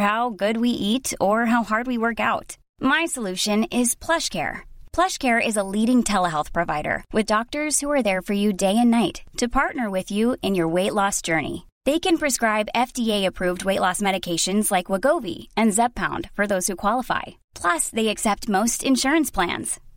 How good we at اور leading ٹھہر health provider with doctor for you day and night to partner with you in your weight loss journey they can prescribe F T approved weight loss medication like Wegovy and Zepbound for those you qualify plus they x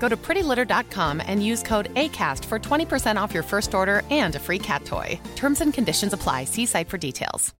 فرسٹر free کھٹ terms and conditions apply see site for details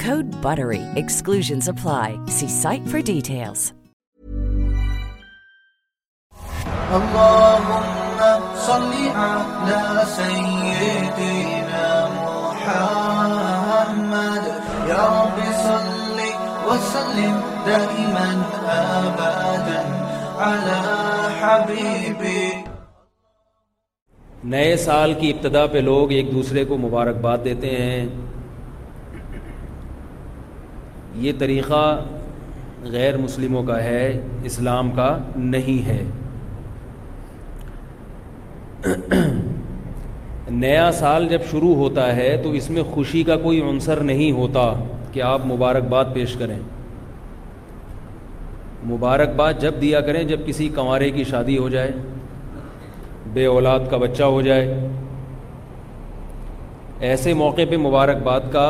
Code Buttery. Exclusions apply. See site for details. Good بر we ایکسکلوژ site for details نئے سال کی ابتدا پہ لوگ ایک دوسرے کو مبارکباد دیتے ہیں یہ طریقہ غیر مسلموں کا ہے اسلام کا نہیں ہے نیا سال جب شروع ہوتا ہے تو اس میں خوشی کا کوئی عنصر نہیں ہوتا کہ آپ مبارک پیش کریں مبارک جب دیا کریں جب کسی کنوارے کی شادی ہو جائے بے اولاد کا بچہ ہو جائے ایسے موقع پہ مبارک کا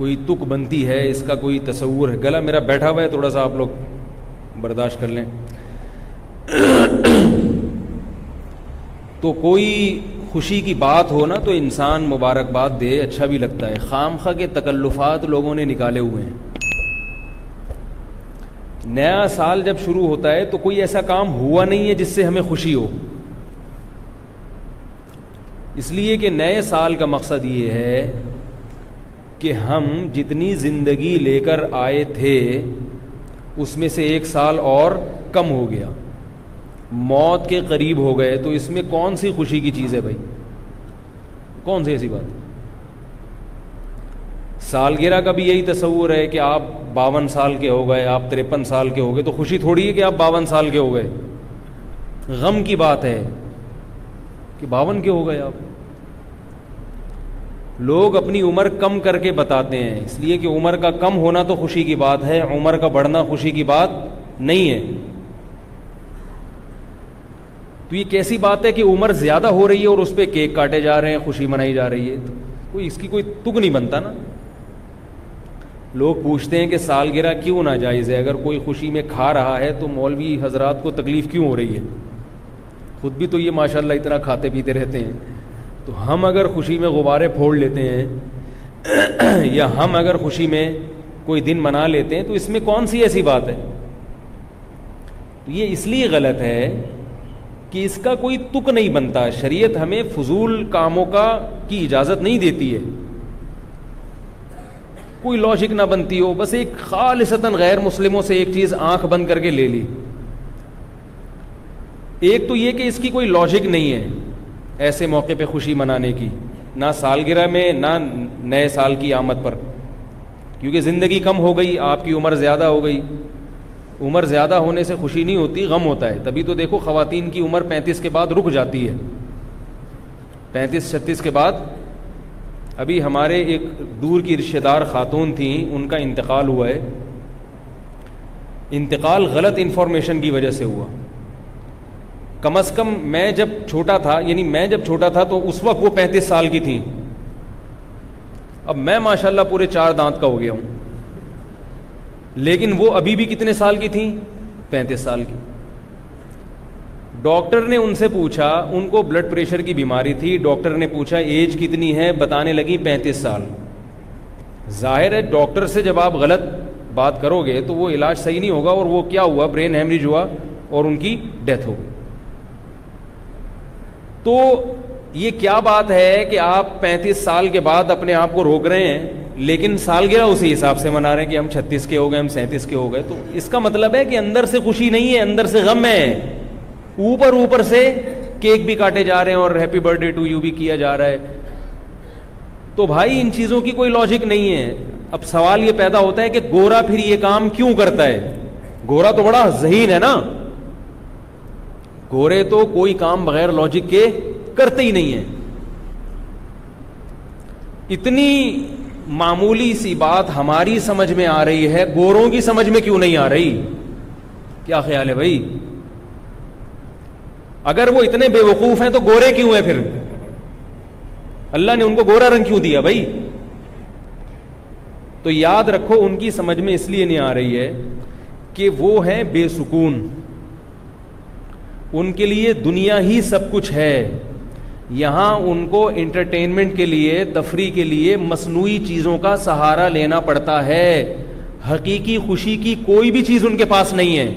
کوئی تک بنتی ہے اس کا کوئی تصور ہے گلا میرا بیٹھا ہوا ہے تھوڑا سا آپ لوگ برداشت کر لیں تو کوئی خوشی کی بات ہو نا تو انسان مبارکباد دے اچھا بھی لگتا ہے خام خا کے تکلفات لوگوں نے نکالے ہوئے ہیں نیا سال جب شروع ہوتا ہے تو کوئی ایسا کام ہوا نہیں ہے جس سے ہمیں خوشی ہو اس لیے کہ نئے سال کا مقصد یہ ہے کہ ہم جتنی زندگی لے کر آئے تھے اس میں سے ایک سال اور کم ہو گیا موت کے قریب ہو گئے تو اس میں کون سی خوشی کی چیز ہے بھائی کون سی ایسی بات سالگرہ کا بھی یہی تصور ہے کہ آپ باون سال کے ہو گئے آپ ترپن سال کے ہو گئے تو خوشی تھوڑی ہے کہ آپ باون سال کے ہو گئے غم کی بات ہے کہ باون کے ہو گئے آپ لوگ اپنی عمر کم کر کے بتاتے ہیں اس لیے کہ عمر کا کم ہونا تو خوشی کی بات ہے عمر کا بڑھنا خوشی کی بات نہیں ہے تو یہ کیسی بات ہے کہ عمر زیادہ ہو رہی ہے اور اس پہ کیک کاٹے جا رہے ہیں خوشی منائی جا رہی ہے تو کوئی اس کی کوئی تک نہیں بنتا نا لوگ پوچھتے ہیں کہ سالگرہ کیوں نہ جائز ہے اگر کوئی خوشی میں کھا رہا ہے تو مولوی حضرات کو تکلیف کیوں ہو رہی ہے خود بھی تو یہ ماشاء اللہ اتنا کھاتے پیتے رہتے ہیں تو ہم اگر خوشی میں غبارے پھوڑ لیتے ہیں یا ہم اگر خوشی میں کوئی دن منا لیتے ہیں تو اس میں کون سی ایسی بات ہے تو یہ اس لیے غلط ہے کہ اس کا کوئی تک نہیں بنتا شریعت ہمیں فضول کاموں کا کی اجازت نہیں دیتی ہے کوئی لاجک نہ بنتی ہو بس ایک خالصتاً غیر مسلموں سے ایک چیز آنکھ بند کر کے لے لی ایک تو یہ کہ اس کی کوئی لاجک نہیں ہے ایسے موقع پہ خوشی منانے کی نہ سالگرہ میں نہ نئے سال کی آمد پر کیونکہ زندگی کم ہو گئی آپ کی عمر زیادہ ہو گئی عمر زیادہ ہونے سے خوشی نہیں ہوتی غم ہوتا ہے تبھی تو دیکھو خواتین کی عمر پینتیس کے بعد رک جاتی ہے پینتیس چھتیس کے بعد ابھی ہمارے ایک دور کی رشتہ دار خاتون تھیں ان کا انتقال ہوا ہے انتقال غلط انفارمیشن کی وجہ سے ہوا کم از کم میں جب چھوٹا تھا یعنی میں جب چھوٹا تھا تو اس وقت وہ پینتیس سال کی تھیں اب میں ماشاء اللہ پورے چار دانت کا ہو گیا ہوں لیکن وہ ابھی بھی کتنے سال کی تھیں پینتیس سال کی ڈاکٹر نے ان سے پوچھا ان کو بلڈ پریشر کی بیماری تھی ڈاکٹر نے پوچھا ایج کتنی ہے بتانے لگی پینتیس سال ظاہر ہے ڈاکٹر سے جب آپ غلط بات کرو گے تو وہ علاج صحیح نہیں ہوگا اور وہ کیا ہوا برین ہیمریج ہوا اور ان کی ڈیتھ ہو تو یہ کیا بات ہے کہ آپ پینتیس سال کے بعد اپنے آپ کو روک رہے ہیں لیکن سالگرہ اسی حساب سے منا رہے ہیں کہ ہم چھتیس کے ہو گئے ہم سینتیس کے ہو گئے تو اس کا مطلب ہے کہ اندر سے خوشی نہیں ہے اندر سے غم ہے اوپر اوپر سے کیک بھی کاٹے جا رہے ہیں اور happy birthday to you بھی کیا جا رہا ہے تو بھائی ان چیزوں کی کوئی لاجک نہیں ہے اب سوال یہ پیدا ہوتا ہے کہ گورا پھر یہ کام کیوں کرتا ہے گورا تو بڑا ذہین ہے نا گورے تو کوئی کام بغیر لوجک کے کرتے ہی نہیں ہیں اتنی معمولی سی بات ہماری سمجھ میں آ رہی ہے گوروں کی سمجھ میں کیوں نہیں آ رہی کیا خیال ہے بھائی اگر وہ اتنے بے وقوف ہیں تو گورے کیوں ہیں پھر اللہ نے ان کو گورا رنگ کیوں دیا بھائی تو یاد رکھو ان کی سمجھ میں اس لیے نہیں آ رہی ہے کہ وہ ہیں بے سکون ان کے لیے دنیا ہی سب کچھ ہے یہاں ان کو انٹرٹینمنٹ کے لیے تفریح کے لیے مصنوعی چیزوں کا سہارا لینا پڑتا ہے حقیقی خوشی کی کوئی بھی چیز ان کے پاس نہیں ہے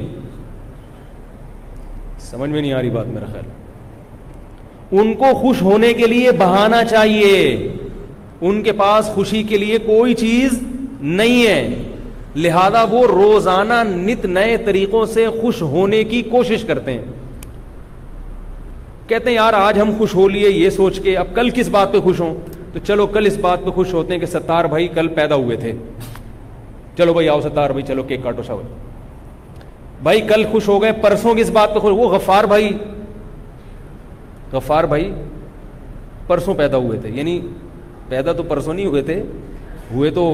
سمجھ میں نہیں آ رہی بات میرا خیال ان کو خوش ہونے کے لیے بہانا چاہیے ان کے پاس خوشی کے لیے کوئی چیز نہیں ہے لہذا وہ روزانہ نت نئے طریقوں سے خوش ہونے کی کوشش کرتے ہیں کہتے ہیں یار آج ہم خوش ہو لیے یہ سوچ کے اب کل کس بات پہ خوش ہوں تو چلو کل اس بات پہ خوش ہوتے ہیں کہ ستار بھائی کل پیدا ہوئے تھے چلو بھائی آؤ ستار بھائی چلو کیک کاٹو سوال بھائی کل خوش ہو گئے پرسوں کس بات پہ خوش وہ غفار بھائی غفار بھائی پرسوں پیدا ہوئے تھے یعنی پیدا تو پرسوں نہیں ہوئے تھے ہوئے تو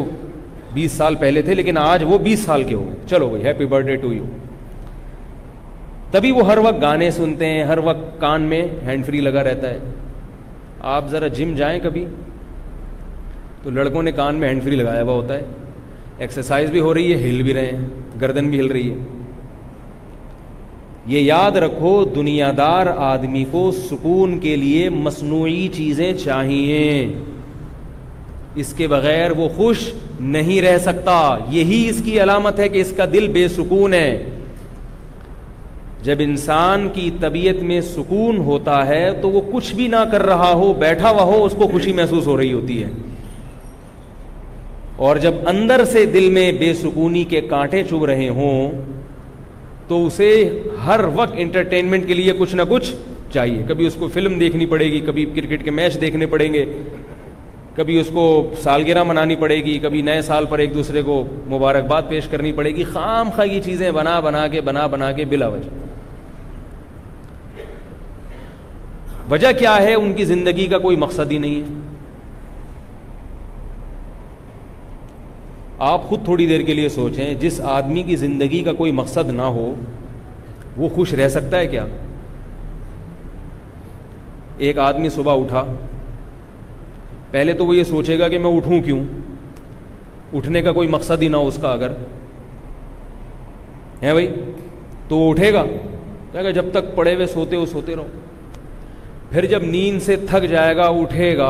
بیس سال پہلے تھے لیکن آج وہ بیس سال کے ہو گئے چلو بھائی happy birthday to you تبھی وہ ہر وقت گانے سنتے ہیں ہر وقت کان میں ہینڈ فری لگا رہتا ہے آپ ذرا جم جائیں کبھی تو لڑکوں نے کان میں ہینڈ فری لگایا ہوا ہوتا ہے ایکسرسائز بھی ہو رہی ہے ہل بھی رہے ہیں گردن بھی ہل رہی ہے یہ یاد رکھو دنیا دار آدمی کو سکون کے لیے مصنوعی چیزیں چاہیے اس کے بغیر وہ خوش نہیں رہ سکتا یہی اس کی علامت ہے کہ اس کا دل بے سکون ہے جب انسان کی طبیعت میں سکون ہوتا ہے تو وہ کچھ بھی نہ کر رہا ہو بیٹھا ہوا ہو اس کو خوشی محسوس ہو رہی ہوتی ہے اور جب اندر سے دل میں بے سکونی کے کانٹے چوب رہے ہوں تو اسے ہر وقت انٹرٹینمنٹ کے لیے کچھ نہ کچھ چاہیے کبھی اس کو فلم دیکھنی پڑے گی کبھی کرکٹ کے میچ دیکھنے پڑیں گے کبھی اس کو سالگرہ منانی پڑے گی کبھی نئے سال پر ایک دوسرے کو مبارکباد پیش کرنی پڑے گی خام خا یہ چیزیں بنا بنا کے بنا بنا کے بلا وجہ وجہ کیا ہے ان کی زندگی کا کوئی مقصد ہی نہیں ہے آپ خود تھوڑی دیر کے لیے سوچیں جس آدمی کی زندگی کا کوئی مقصد نہ ہو وہ خوش رہ سکتا ہے کیا ایک آدمی صبح اٹھا پہلے تو وہ یہ سوچے گا کہ میں اٹھوں کیوں اٹھنے کا کوئی مقصد ہی نہ ہو اس کا اگر ہے بھائی تو وہ اٹھے گا کہ جب تک پڑے ہوئے سوتے ہو سوتے رہو پھر جب نیند سے تھک جائے گا اٹھے گا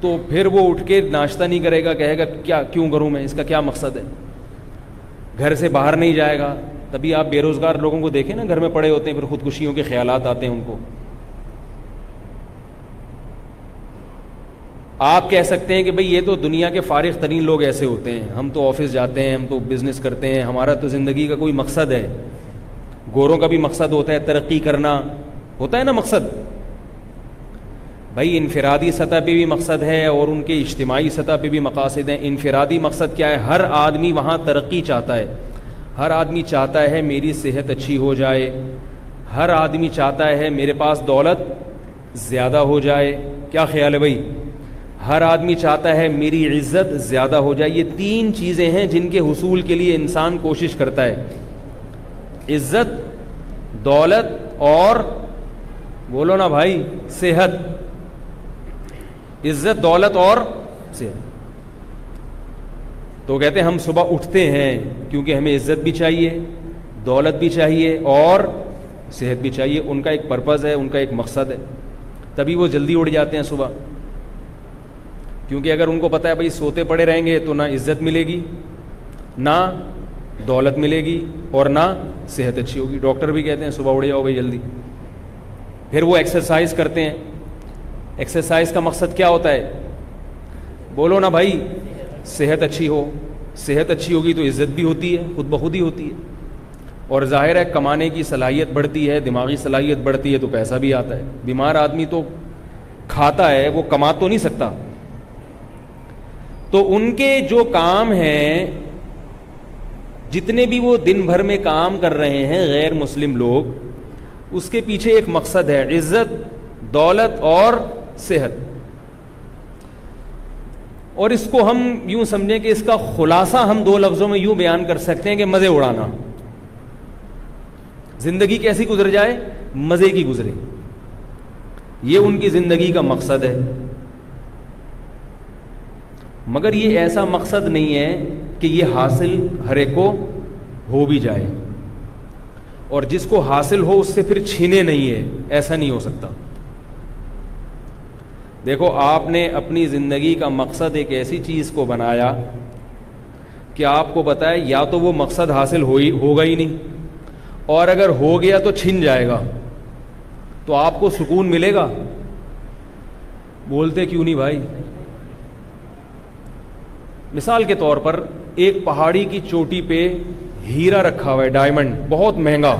تو پھر وہ اٹھ کے ناشتہ نہیں کرے گا کہے گا کیا کیوں کروں میں اس کا کیا مقصد ہے گھر سے باہر نہیں جائے گا تبھی آپ بے روزگار لوگوں کو دیکھیں نا گھر میں پڑے ہوتے ہیں پھر خودکشیوں کے خیالات آتے ہیں ان کو آپ کہہ سکتے ہیں کہ بھائی یہ تو دنیا کے فارغ ترین لوگ ایسے ہوتے ہیں ہم تو آفس جاتے ہیں ہم تو بزنس کرتے ہیں ہمارا تو زندگی کا کوئی مقصد ہے گوروں کا بھی مقصد ہوتا ہے ترقی کرنا ہوتا ہے نا مقصد بھائی انفرادی سطح پہ بھی مقصد ہے اور ان کے اجتماعی سطح پہ بھی مقاصد ہیں انفرادی مقصد کیا ہے ہر آدمی وہاں ترقی چاہتا ہے ہر آدمی چاہتا ہے میری صحت اچھی ہو جائے ہر آدمی چاہتا ہے میرے پاس دولت زیادہ ہو جائے کیا خیال ہے بھائی ہر آدمی چاہتا ہے میری عزت زیادہ ہو جائے یہ تین چیزیں ہیں جن کے حصول کے لیے انسان کوشش کرتا ہے عزت دولت اور بولو نا بھائی صحت عزت دولت اور صحت تو کہتے ہیں ہم صبح اٹھتے ہیں کیونکہ ہمیں عزت بھی چاہیے دولت بھی چاہیے اور صحت بھی چاہیے ان کا ایک پرپز ہے ان کا ایک مقصد ہے تبھی وہ جلدی اٹھ جاتے ہیں صبح کیونکہ اگر ان کو پتہ ہے بھائی سوتے پڑے رہیں گے تو نہ عزت ملے گی نہ دولت ملے گی اور نہ صحت اچھی ہوگی ڈاکٹر بھی کہتے ہیں صبح اڑ جاؤ بھائی جلدی پھر وہ ایکسرسائز کرتے ہیں ایکسرسائز کا مقصد کیا ہوتا ہے بولو نا بھائی صحت اچھی ہو صحت اچھی ہوگی تو عزت بھی ہوتی ہے خود بخود ہی ہوتی ہے اور ظاہر ہے کمانے کی صلاحیت بڑھتی ہے دماغی صلاحیت بڑھتی ہے تو پیسہ بھی آتا ہے بیمار آدمی تو کھاتا ہے وہ کما تو نہیں سکتا تو ان کے جو کام ہیں جتنے بھی وہ دن بھر میں کام کر رہے ہیں غیر مسلم لوگ اس کے پیچھے ایک مقصد ہے عزت دولت اور صحت اور اس کو ہم یوں سمجھیں کہ اس کا خلاصہ ہم دو لفظوں میں یوں بیان کر سکتے ہیں کہ مزے اڑانا زندگی کیسی گزر جائے مزے کی گزرے یہ ان کی زندگی کا مقصد ہے مگر یہ ایسا مقصد نہیں ہے کہ یہ حاصل ہر ایک کو ہو بھی جائے اور جس کو حاصل ہو اس سے پھر چھینے نہیں ہے ایسا نہیں ہو سکتا دیکھو آپ نے اپنی زندگی کا مقصد ایک ایسی چیز کو بنایا کہ آپ کو بتایا یا تو وہ مقصد حاصل ہوئی ہوگا ہی نہیں اور اگر ہو گیا تو چھن جائے گا تو آپ کو سکون ملے گا بولتے کیوں نہیں بھائی مثال کے طور پر ایک پہاڑی کی چوٹی پہ ہیرا رکھا ہوا ہے ڈائمنڈ بہت مہنگا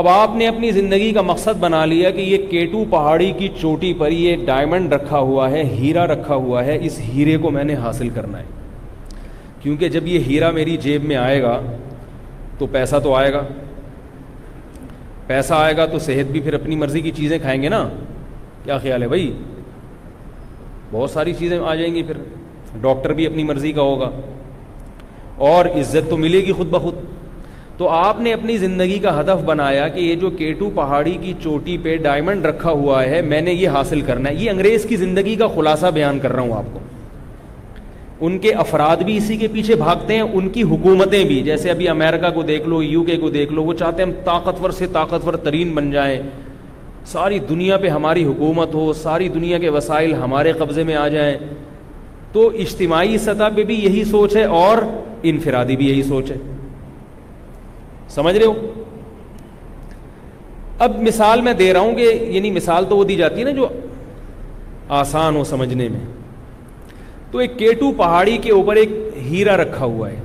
اب آپ نے اپنی زندگی کا مقصد بنا لیا کہ یہ کیٹو پہاڑی کی چوٹی پر یہ ڈائمنڈ رکھا ہوا ہے ہیرا رکھا ہوا ہے اس ہیرے کو میں نے حاصل کرنا ہے کیونکہ جب یہ ہیرا میری جیب میں آئے گا تو پیسہ تو آئے گا پیسہ آئے گا تو صحت بھی پھر اپنی مرضی کی چیزیں کھائیں گے نا کیا خیال ہے بھائی بہت ساری چیزیں آ جائیں گی پھر ڈاکٹر بھی اپنی مرضی کا ہوگا اور عزت تو ملے گی خود بخود تو آپ نے اپنی زندگی کا ہدف بنایا کہ یہ جو کیٹو پہاڑی کی چوٹی پہ ڈائمنڈ رکھا ہوا ہے میں نے یہ حاصل کرنا ہے یہ انگریز کی زندگی کا خلاصہ بیان کر رہا ہوں آپ کو ان کے افراد بھی اسی کے پیچھے بھاگتے ہیں ان کی حکومتیں بھی جیسے ابھی امریکہ کو دیکھ لو یو کے کو دیکھ لو وہ چاہتے ہیں ہم طاقتور سے طاقتور ترین بن جائیں ساری دنیا پہ ہماری حکومت ہو ساری دنیا کے وسائل ہمارے قبضے میں آ جائیں تو اجتماعی سطح پہ بھی یہی سوچ ہے اور انفرادی بھی یہی سوچ ہے سمجھ رہے ہو اب مثال میں دے رہا ہوں کہ یعنی مثال تو وہ دی جاتی ہے نا جو آسان ہو سمجھنے میں تو ایک کیٹو پہاڑی کے اوپر ایک ہیرا رکھا ہوا ہے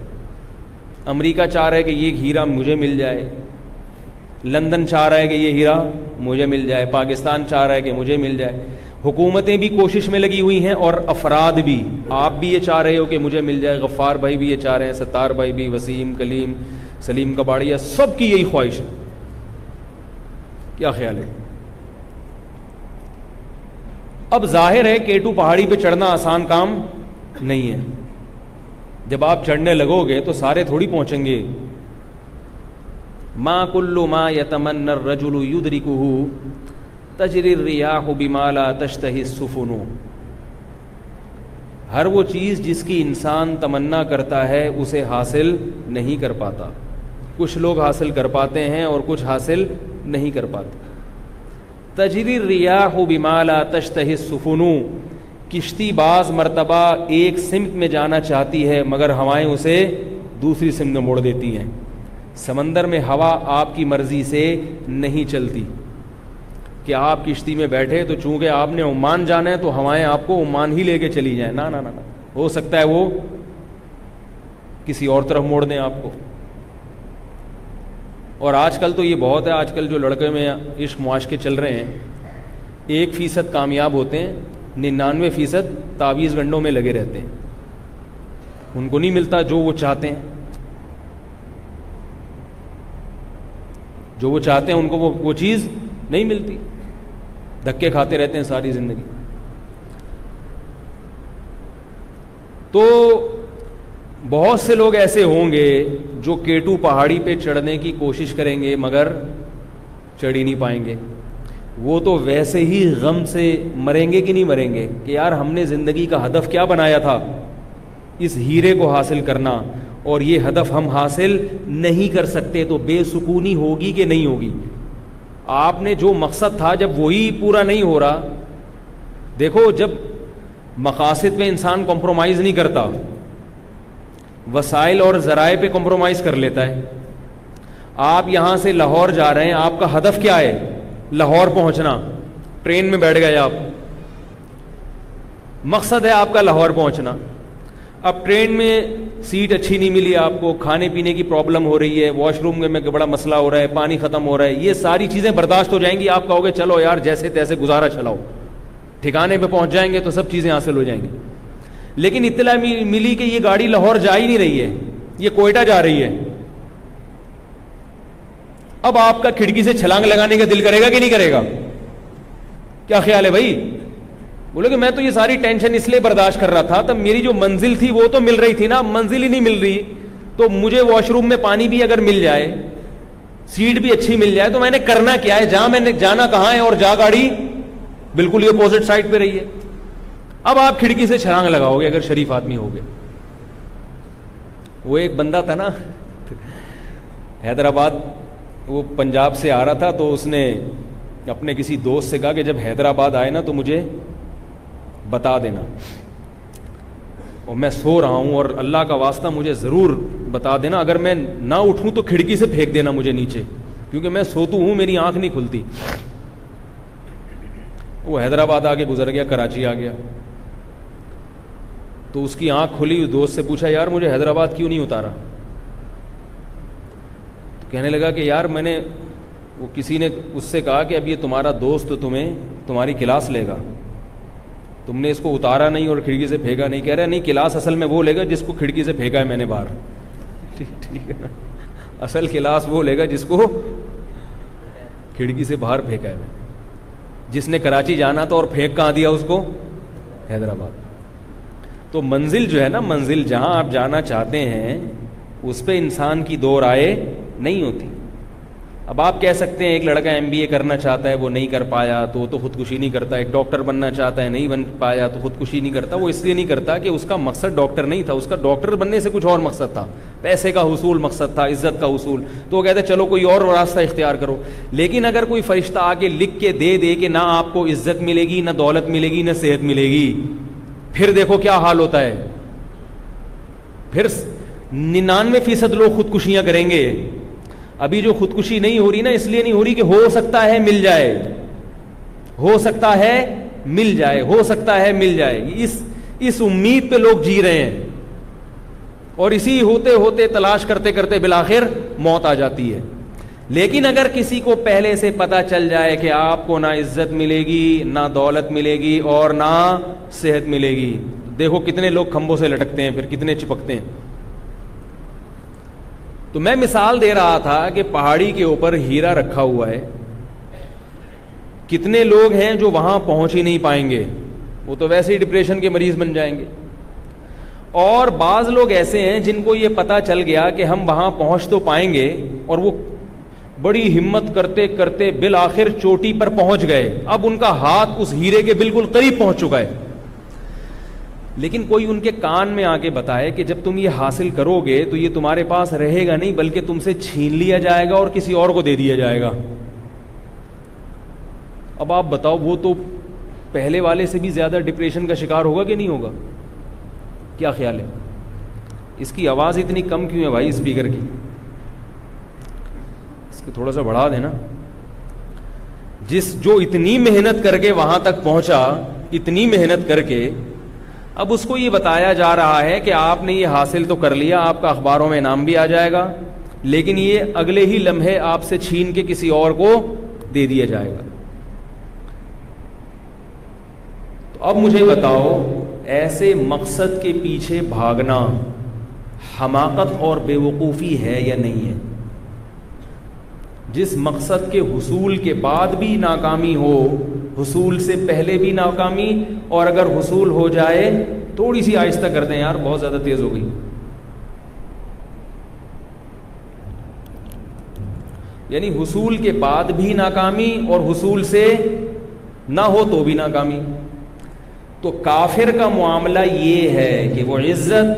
امریکہ چاہ رہا ہے کہ یہ ہیرا مجھے مل جائے لندن چاہ رہا ہے کہ یہ ہیرا مجھے مل جائے پاکستان چاہ رہا ہے کہ مجھے مل جائے حکومتیں بھی کوشش میں لگی ہوئی ہیں اور افراد بھی آپ بھی یہ چاہ رہے ہو کہ مجھے مل جائے غفار بھائی بھی یہ چاہ رہے ہیں ستار بھائی بھی وسیم کلیم سلیم کباڑیا سب کی یہی خواہش ہے کیا خیال ہے اب ظاہر ہے کیٹو پہاڑی پہ چڑھنا آسان کام نہیں ہے جب آپ چڑھنے لگو گے تو سارے تھوڑی پہنچیں گے ماں کلو ماں یتمن نر رجولو یو تجری ریاح و بیمالا تشتہِ سفن ہر وہ چیز جس کی انسان تمنا کرتا ہے اسے حاصل نہیں کر پاتا کچھ لوگ حاصل کر پاتے ہیں اور کچھ حاصل نہیں کر پاتے تجری و بیمالا تشتہ سفنو کشتی بعض مرتبہ ایک سمت میں جانا چاہتی ہے مگر ہوائیں اسے دوسری سمت میں موڑ دیتی ہیں سمندر میں ہوا آپ کی مرضی سے نہیں چلتی کہ آپ کشتی میں بیٹھے تو چونکہ آپ نے عمان جانا ہے تو ہوائیں آپ کو عمان ہی لے کے چلی جائیں نہ نہ ہو سکتا ہے وہ کسی اور طرف موڑ دیں آپ کو اور آج کل تو یہ بہت ہے آج کل جو لڑکے میں عشق معاشقے چل رہے ہیں ایک فیصد کامیاب ہوتے ہیں ننانوے فیصد تعویز گنڈوں میں لگے رہتے ہیں ان کو نہیں ملتا جو وہ چاہتے ہیں جو وہ چاہتے ہیں ان کو وہ چیز نہیں ملتی دھکے کھاتے رہتے ہیں ساری زندگی تو بہت سے لوگ ایسے ہوں گے جو کیٹو پہاڑی پہ چڑھنے کی کوشش کریں گے مگر چڑھی نہیں پائیں گے وہ تو ویسے ہی غم سے مریں گے کہ نہیں مریں گے کہ یار ہم نے زندگی کا ہدف کیا بنایا تھا اس ہیرے کو حاصل کرنا اور یہ ہدف ہم حاصل نہیں کر سکتے تو بے سکونی ہوگی کہ نہیں ہوگی آپ نے جو مقصد تھا جب وہی پورا نہیں ہو رہا دیکھو جب مقاصد پہ انسان کمپرومائز نہیں کرتا وسائل اور ذرائع پہ کمپرومائز کر لیتا ہے آپ یہاں سے لاہور جا رہے ہیں آپ کا ہدف کیا ہے لاہور پہنچنا ٹرین میں بیٹھ گئے آپ مقصد ہے آپ کا لاہور پہنچنا اب ٹرین میں سیٹ اچھی نہیں ملی آپ کو کھانے پینے کی پرابلم ہو رہی ہے واش روم میں بڑا مسئلہ ہو رہا ہے پانی ختم ہو رہا ہے یہ ساری چیزیں برداشت ہو جائیں گی آپ کہو گے چلو یار جیسے تیسے گزارا چلاؤ ٹھکانے پہ پہنچ جائیں گے تو سب چیزیں حاصل ہو جائیں گی لیکن اطلاع ملی کہ یہ گاڑی لاہور جا ہی نہیں رہی ہے یہ کوئٹہ جا رہی ہے اب آپ کا کھڑکی سے چھلانگ لگانے کا دل کرے گا کہ نہیں کرے گا کیا خیال ہے بھائی بولے کہ میں تو یہ ساری ٹینشن اس لیے برداشت کر رہا تھا تب میری جو منزل تھی وہ تو مل رہی تھی نا منزل ہی نہیں مل رہی تو مجھے واش روم میں پانی بھی اگر مل جائے سیٹ بھی اچھی مل جائے تو میں نے کرنا کیا ہے جہاں میں نے جانا کہاں ہے اور جا گاڑی بالکل اپوزٹ سائڈ پہ رہی ہے اب آپ کھڑکی سے چھلانگ لگاؤ گے اگر شریف آدمی ہو گئے وہ ایک بندہ تھا نا حیدرآباد وہ پنجاب سے آ رہا تھا تو اس نے اپنے کسی دوست سے کہا کہ جب حیدرآباد آئے نا تو مجھے بتا دینا اور میں سو رہا ہوں اور اللہ کا واسطہ مجھے ضرور بتا دینا اگر میں نہ اٹھوں تو کھڑکی سے پھینک دینا مجھے نیچے کیونکہ میں سو تو ہوں میری آنکھ نہیں کھلتی وہ حیدرآباد آگے گزر گیا کراچی آ گیا تو اس کی آنکھ کھلی دوست سے پوچھا یار مجھے حیدرآباد کیوں نہیں اتارا تو کہنے لگا کہ یار میں نے وہ کسی نے اس سے کہا کہ اب یہ تمہارا دوست تمہیں تمہاری کلاس لے گا تم نے اس کو اتارا نہیں اور کھڑکی سے پھینکا نہیں کہہ رہا نہیں کلاس اصل میں وہ لے گا جس کو کھڑکی سے پھینکا ہے میں نے باہر ٹھیک ہے اصل کلاس وہ لے گا جس کو کھڑکی سے باہر پھینکا ہے میں جس نے کراچی جانا تھا اور پھینک کہاں دیا اس کو حیدرآباد تو منزل جو ہے نا منزل جہاں آپ جانا چاہتے ہیں اس پہ انسان کی دو رائے نہیں ہوتی اب آپ کہہ سکتے ہیں ایک لڑکا ایم بی اے کرنا چاہتا ہے وہ نہیں کر پایا تو وہ تو خودکشی نہیں کرتا ایک ڈاکٹر بننا چاہتا ہے نہیں بن پایا تو خودکشی نہیں کرتا وہ اس لیے نہیں کرتا کہ اس کا مقصد ڈاکٹر نہیں تھا اس کا ڈاکٹر بننے سے کچھ اور مقصد تھا پیسے کا حصول مقصد تھا عزت کا حصول تو وہ کہتے ہیں چلو کوئی اور راستہ اختیار کرو لیکن اگر کوئی فرشتہ آ کے لکھ کے دے دے کہ نہ آپ کو عزت ملے گی نہ دولت ملے گی نہ صحت ملے گی پھر دیکھو کیا حال ہوتا ہے پھر ننانوے فیصد لوگ خودکشیاں کریں گے ابھی جو خودکشی نہیں ہو رہی نا اس لیے نہیں ہو رہی کہ ہو سکتا ہے مل جائے ہو سکتا ہے مل جائے ہو سکتا ہے مل جائے اس اس امید پہ لوگ جی رہے ہیں اور اسی ہوتے ہوتے تلاش کرتے کرتے بلاخر موت آ جاتی ہے لیکن اگر کسی کو پہلے سے پتا چل جائے کہ آپ کو نہ عزت ملے گی نہ دولت ملے گی اور نہ صحت ملے گی دیکھو کتنے لوگ کھمبوں سے لٹکتے ہیں پھر کتنے چپکتے ہیں تو میں مثال دے رہا تھا کہ پہاڑی کے اوپر ہیرا رکھا ہوا ہے کتنے لوگ ہیں جو وہاں پہنچ ہی نہیں پائیں گے وہ تو ویسے ہی ڈپریشن کے مریض بن جائیں گے اور بعض لوگ ایسے ہیں جن کو یہ پتہ چل گیا کہ ہم وہاں پہنچ تو پائیں گے اور وہ بڑی ہمت کرتے کرتے بالآخر چوٹی پر پہنچ گئے اب ان کا ہاتھ اس ہیرے کے بالکل قریب پہنچ چکا ہے لیکن کوئی ان کے کان میں آ کے بتائے کہ جب تم یہ حاصل کرو گے تو یہ تمہارے پاس رہے گا نہیں بلکہ تم سے چھین لیا جائے گا اور کسی اور کو دے دیا جائے گا اب آپ بتاؤ وہ تو پہلے والے سے بھی زیادہ ڈپریشن کا شکار ہوگا کہ نہیں ہوگا کیا خیال ہے اس کی آواز اتنی کم کیوں ہے بھائی اسپیکر کی اس کو تھوڑا سا بڑھا دے نا جس جو اتنی محنت کر کے وہاں تک پہنچا اتنی محنت کر کے اب اس کو یہ بتایا جا رہا ہے کہ آپ نے یہ حاصل تو کر لیا آپ کا اخباروں میں نام بھی آ جائے گا لیکن یہ اگلے ہی لمحے آپ سے چھین کے کسی اور کو دے دیا جائے گا تو اب مجھے بتاؤ ایسے مقصد کے پیچھے بھاگنا حماقت اور بے وقوفی ہے یا نہیں ہے جس مقصد کے حصول کے بعد بھی ناکامی ہو حصول سے پہلے بھی ناکامی اور اگر حصول ہو جائے تھوڑی سی آہستہ کر دیں یار بہت زیادہ تیز ہو گئی یعنی حصول کے بعد بھی ناکامی اور حصول سے نہ ہو تو بھی ناکامی تو کافر کا معاملہ یہ ہے کہ وہ عزت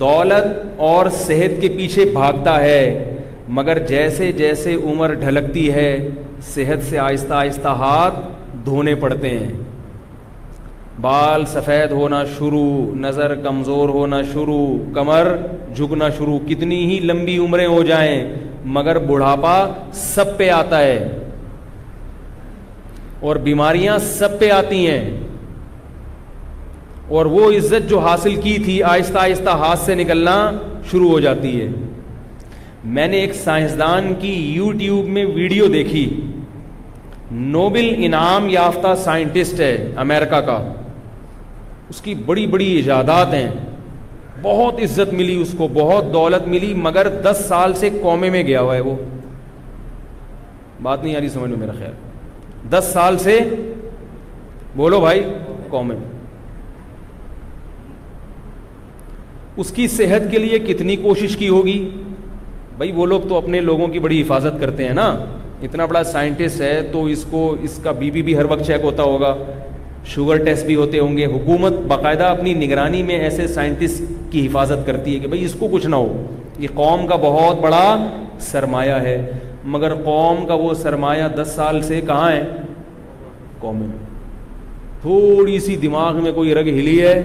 دولت اور صحت کے پیچھے بھاگتا ہے مگر جیسے جیسے عمر ڈھلکتی ہے صحت سے آہستہ آہستہ ہاتھ دھونے پڑتے ہیں بال سفید ہونا شروع نظر کمزور ہونا شروع کمر جھکنا شروع کتنی ہی لمبی عمریں ہو جائیں مگر بڑھاپا سب پہ آتا ہے اور بیماریاں سب پہ آتی ہیں اور وہ عزت جو حاصل کی تھی آہستہ آہستہ ہاتھ سے نکلنا شروع ہو جاتی ہے میں نے ایک سائنسدان کی یوٹیوب میں ویڈیو دیکھی نوبل انعام یافتہ سائنٹسٹ ہے امریکہ کا اس کی بڑی بڑی ایجادات ہیں بہت عزت ملی اس کو بہت دولت ملی مگر دس سال سے قومے میں گیا ہوا ہے وہ بات نہیں آ رہی سمجھ میں میرا خیال دس سال سے بولو بھائی میں اس کی صحت کے لیے کتنی کوشش کی ہوگی بھائی وہ لوگ تو اپنے لوگوں کی بڑی حفاظت کرتے ہیں نا اتنا بڑا سائنٹسٹ ہے تو اس کو اس کا بی بی بھی ہر وقت چیک ہوتا ہوگا شوگر ٹیسٹ بھی ہوتے ہوں گے حکومت باقاعدہ اپنی نگرانی میں ایسے سائنٹسٹ کی حفاظت کرتی ہے کہ بھائی اس کو کچھ نہ ہو یہ قوم کا بہت بڑا سرمایہ ہے مگر قوم کا وہ سرمایہ دس سال سے کہاں ہے قوم میں تھوڑی سی دماغ میں کوئی رگ ہلی ہے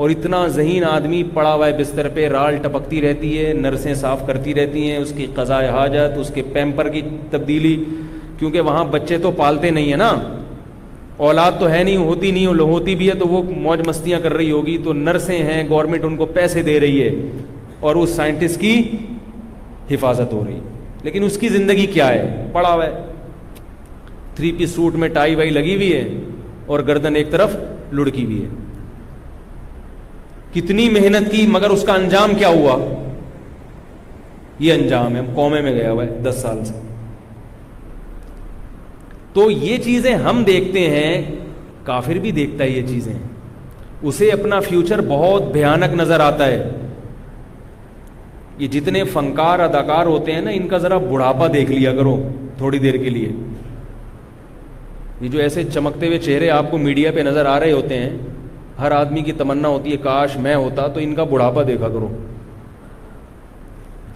اور اتنا ذہین آدمی پڑا ہوا ہے بستر پہ رال ٹپکتی رہتی ہے نرسیں صاف کرتی رہتی ہیں اس کی قضاء حاجت اس کے پیمپر کی تبدیلی کیونکہ وہاں بچے تو پالتے نہیں ہیں نا اولاد تو ہے نہیں ہوتی نہیں ہو ہوتی بھی ہے تو وہ موج مستیاں کر رہی ہوگی تو نرسیں ہیں گورنمنٹ ان کو پیسے دے رہی ہے اور اس سائنٹسٹ کی حفاظت ہو رہی لیکن اس کی زندگی کیا ہے پڑا ہوا ہے تھری پی سوٹ میں ٹائی وائی لگی ہوئی ہے اور گردن ایک طرف لڑکی ہوئی ہے کتنی محنت کی مگر اس کا انجام کیا ہوا یہ انجام ہے قومے میں گیا ہوا ہے دس سال سے تو یہ چیزیں ہم دیکھتے ہیں کافر بھی دیکھتا ہے یہ چیزیں اسے اپنا فیوچر بہت بھیانک نظر آتا ہے یہ جتنے فنکار اداکار ہوتے ہیں نا ان کا ذرا بڑھاپا دیکھ لیا کرو تھوڑی دیر کے لیے یہ جو ایسے چمکتے ہوئے چہرے آپ کو میڈیا پہ نظر آ رہے ہوتے ہیں ہر آدمی کی تمنا ہوتی ہے کاش میں ہوتا تو ان کا بڑھاپا دیکھا کرو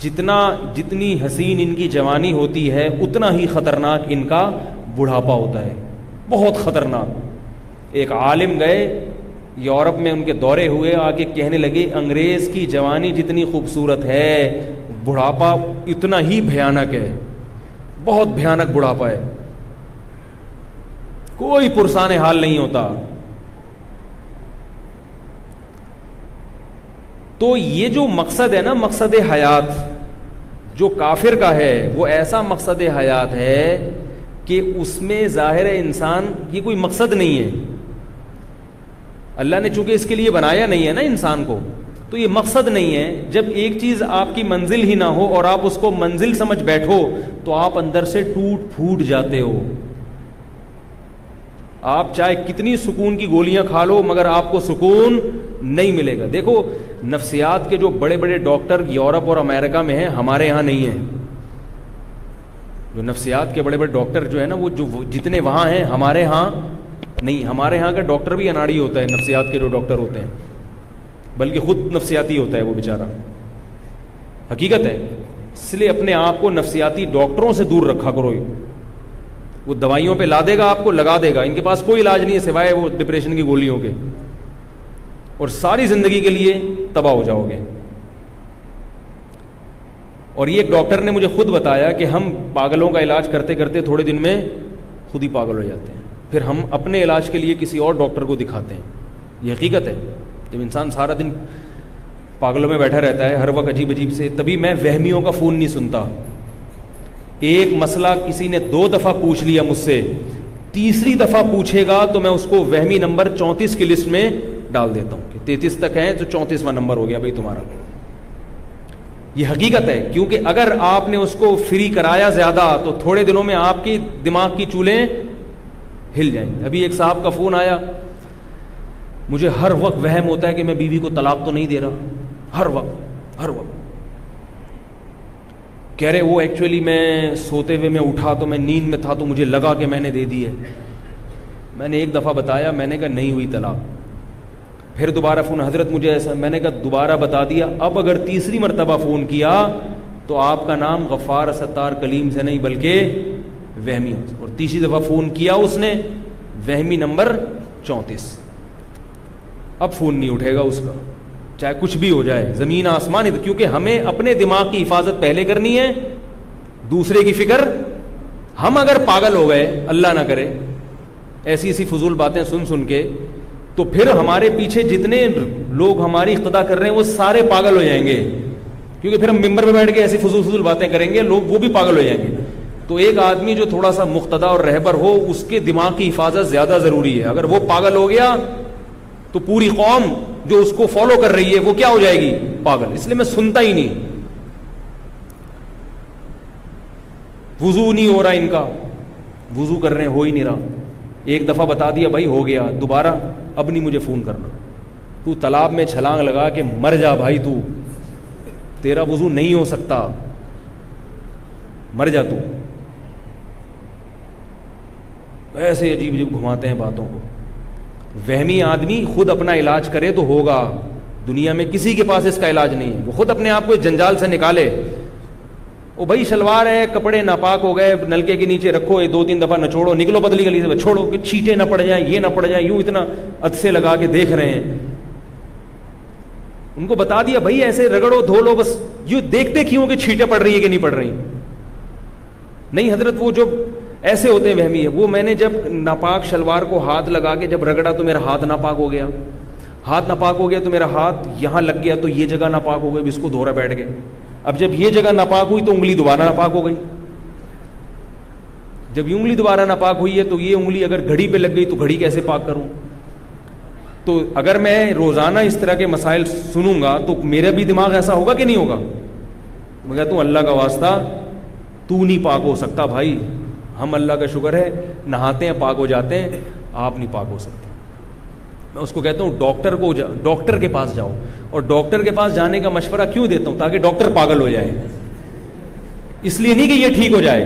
جتنا جتنی حسین ان کی جوانی ہوتی ہے اتنا ہی خطرناک ان کا بڑھاپا ہوتا ہے بہت خطرناک ایک عالم گئے یورپ میں ان کے دورے ہوئے آ کے کہنے لگے انگریز کی جوانی جتنی خوبصورت ہے بڑھاپا اتنا ہی بھیانک ہے بہت بھیانک بڑھاپا ہے کوئی پرسان حال نہیں ہوتا تو یہ جو مقصد ہے نا مقصد حیات جو کافر کا ہے وہ ایسا مقصد حیات ہے کہ اس میں ظاہر انسان یہ کوئی مقصد نہیں ہے اللہ نے چونکہ اس کے لیے بنایا نہیں ہے نا انسان کو تو یہ مقصد نہیں ہے جب ایک چیز آپ کی منزل ہی نہ ہو اور آپ اس کو منزل سمجھ بیٹھو تو آپ اندر سے ٹوٹ پھوٹ جاتے ہو آپ چاہے کتنی سکون کی گولیاں کھا لو مگر آپ کو سکون نہیں ملے گا دیکھو نفسیات کے جو بڑے بڑے ڈاکٹر یورپ اور امریکہ میں ہیں ہمارے یہاں نہیں ہیں جو نفسیات کے بڑے بڑے ڈاکٹر جو ہے نا وہ جو جتنے وہاں ہیں ہمارے یہاں نہیں ہمارے یہاں کا ڈاکٹر بھی اناڑی ہوتا ہے نفسیات کے جو ڈاکٹر ہوتے ہیں بلکہ خود نفسیاتی ہوتا ہے وہ بیچارہ حقیقت ہے اس لیے اپنے آپ کو نفسیاتی ڈاکٹروں سے دور رکھا کرو وہ دوائیوں پہ لا دے گا آپ کو لگا دے گا ان کے پاس کوئی علاج نہیں ہے سوائے وہ ڈپریشن کی گولیوں کے اور ساری زندگی کے لیے تباہ ہو جاؤ گے اور یہ ایک ڈاکٹر نے مجھے خود بتایا کہ ہم پاگلوں کا علاج کرتے کرتے تھوڑے دن میں خود ہی پاگل ہو جاتے ہیں پھر ہم اپنے علاج کے لیے کسی اور ڈاکٹر کو دکھاتے ہیں یہ حقیقت ہے جب انسان سارا دن پاگلوں میں بیٹھا رہتا ہے ہر وقت عجیب عجیب سے تبھی میں وہمیوں کا فون نہیں سنتا ایک مسئلہ کسی نے دو دفعہ پوچھ لیا مجھ سے تیسری دفعہ پوچھے گا تو میں اس کو وہمی نمبر چونتیس کی لسٹ میں ڈال دیتا ہوں کہ تینتیس تک ہیں تو چونتیسواں نمبر ہو گیا بھائی تمہارا یہ حقیقت ہے کیونکہ اگر آپ نے اس کو فری کرایا زیادہ تو تھوڑے دنوں میں آپ کی دماغ کی چولیں ہل جائیں ابھی ایک صاحب کا فون آیا مجھے ہر وقت وہم ہوتا ہے کہ میں بیوی بی کو طلاق تو نہیں دے رہا ہر وقت ہر وقت کہہ رہے وہ ایکچولی میں سوتے ہوئے میں اٹھا تو میں نیند میں تھا تو مجھے لگا کہ میں نے دے دی ہے میں نے ایک دفعہ بتایا میں نے کہا نہیں ہوئی طلاق پھر دوبارہ فون حضرت مجھے ایسا میں نے کہا دوبارہ بتا دیا اب اگر تیسری مرتبہ فون کیا تو آپ کا نام غفار ستار کلیم سے نہیں بلکہ وہمی اور تیسری دفعہ فون کیا اس نے وہمی نمبر چونتیس اب فون نہیں اٹھے گا اس کا چاہے کچھ بھی ہو جائے زمین آسمان کیونکہ ہمیں اپنے دماغ کی حفاظت پہلے کرنی ہے دوسرے کی فکر ہم اگر پاگل ہو گئے اللہ نہ کرے ایسی ایسی فضول باتیں سن سن کے تو پھر ہمارے پیچھے جتنے لوگ ہماری اقتدا کر رہے ہیں وہ سارے پاگل ہو جائیں گے کیونکہ پھر ہم ممبر پہ بیٹھ کے ایسی فضول فضول باتیں کریں گے لوگ وہ بھی پاگل ہو جائیں گے تو ایک آدمی جو تھوڑا سا مقتدا اور رہبر ہو اس کے دماغ کی حفاظت زیادہ ضروری ہے اگر وہ پاگل ہو گیا تو پوری قوم جو اس کو فالو کر رہی ہے وہ کیا ہو جائے گی پاگل اس لیے میں سنتا ہی نہیں وضو نہیں ہو رہا ان کا وضو کر رہے ہیں ہو ہی نہیں رہا ایک دفعہ بتا دیا بھائی ہو گیا دوبارہ اب نہیں مجھے فون کرنا تو تالاب میں چھلانگ لگا کہ مر جا بھائی تو تیرا وضو نہیں ہو سکتا مر جا تو ایسے عجیب عجیب گھماتے ہیں باتوں کو وہمی آدمی خود اپنا علاج کرے تو ہوگا دنیا میں کسی کے پاس اس کا علاج نہیں ہے وہ خود اپنے آپ کو جنجال سے نکالے وہ بھائی شلوار ہے کپڑے ناپاک ہو گئے نلکے کے نیچے رکھو دو تین دفعہ نہ چھوڑو نکلو بدلی گلی سے چھوڑو کہ چیٹے نہ پڑ جائیں یہ نہ پڑ جائیں یوں اتنا عدسے لگا کے دیکھ رہے ہیں ان کو بتا دیا بھائی ایسے رگڑو دھو لو بس یوں دیکھتے کیوں کہ چھیٹیں پڑ رہی ہے کہ نہیں پڑ رہی نہیں حضرت وہ جب ایسے ہوتے ہیں وہمی ہے وہ میں نے جب ناپاک شلوار کو ہاتھ لگا کے جب رگڑا تو میرا ہاتھ ناپاک ہو گیا ہاتھ ناپاک ہو گیا تو میرا ہاتھ یہاں لگ گیا تو یہ جگہ ناپاک ہو گیا اس کو دھو رہا بیٹھ گئے اب جب یہ جگہ ناپاک ہوئی تو انگلی دوبارہ ناپاک ہو گئی جب یہ انگلی دوبارہ ناپاک ہوئی ہے تو یہ انگلی اگر گھڑی پہ لگ گئی تو گھڑی کیسے پاک کروں تو اگر میں روزانہ اس طرح کے مسائل سنوں گا تو میرا بھی دماغ ایسا ہوگا کہ نہیں ہوگا میں کہتا ہوں اللہ کا واسطہ تو نہیں پاک ہو سکتا بھائی ہم اللہ کا شکر ہے نہاتے ہیں پاک ہو جاتے ہیں آپ نہیں پاک ہو سکتے میں اس کو کہتا ہوں ڈاکٹر کو ڈاکٹر کے پاس جاؤ اور ڈاکٹر کے پاس جانے کا مشورہ کیوں دیتا ہوں تاکہ ڈاکٹر پاگل ہو جائے اس لیے نہیں کہ یہ ٹھیک ہو جائے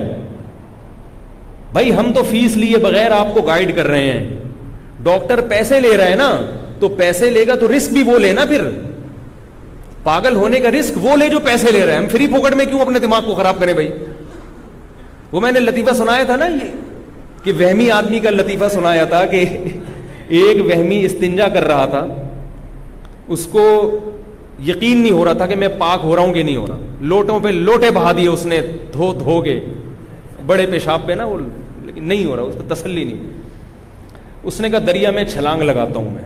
بھائی ہم تو فیس لیے بغیر آپ کو گائیڈ کر رہے ہیں ڈاکٹر پیسے لے رہا ہے نا تو پیسے لے گا تو رسک بھی وہ لے نا پھر پاگل ہونے کا رسک وہ لے جو پیسے لے رہا ہے ہم فری پوکٹ میں کیوں اپنے دماغ کو خراب کریں بھائی وہ میں نے لطیفہ سنایا تھا نا یہ کہ وہمی آدمی کا لطیفہ سنایا تھا کہ ایک وہمی استنجا کر رہا تھا اس کو یقین نہیں ہو رہا تھا کہ میں پاک ہو رہا ہوں کہ نہیں ہو رہا لوٹوں پہ لوٹے بہا دیے اس نے دھو دھو کے بڑے پیشاب پہ نا وہ لیکن نہیں ہو رہا اس کو تسلی نہیں اس نے کہا دریا میں چھلانگ لگاتا ہوں میں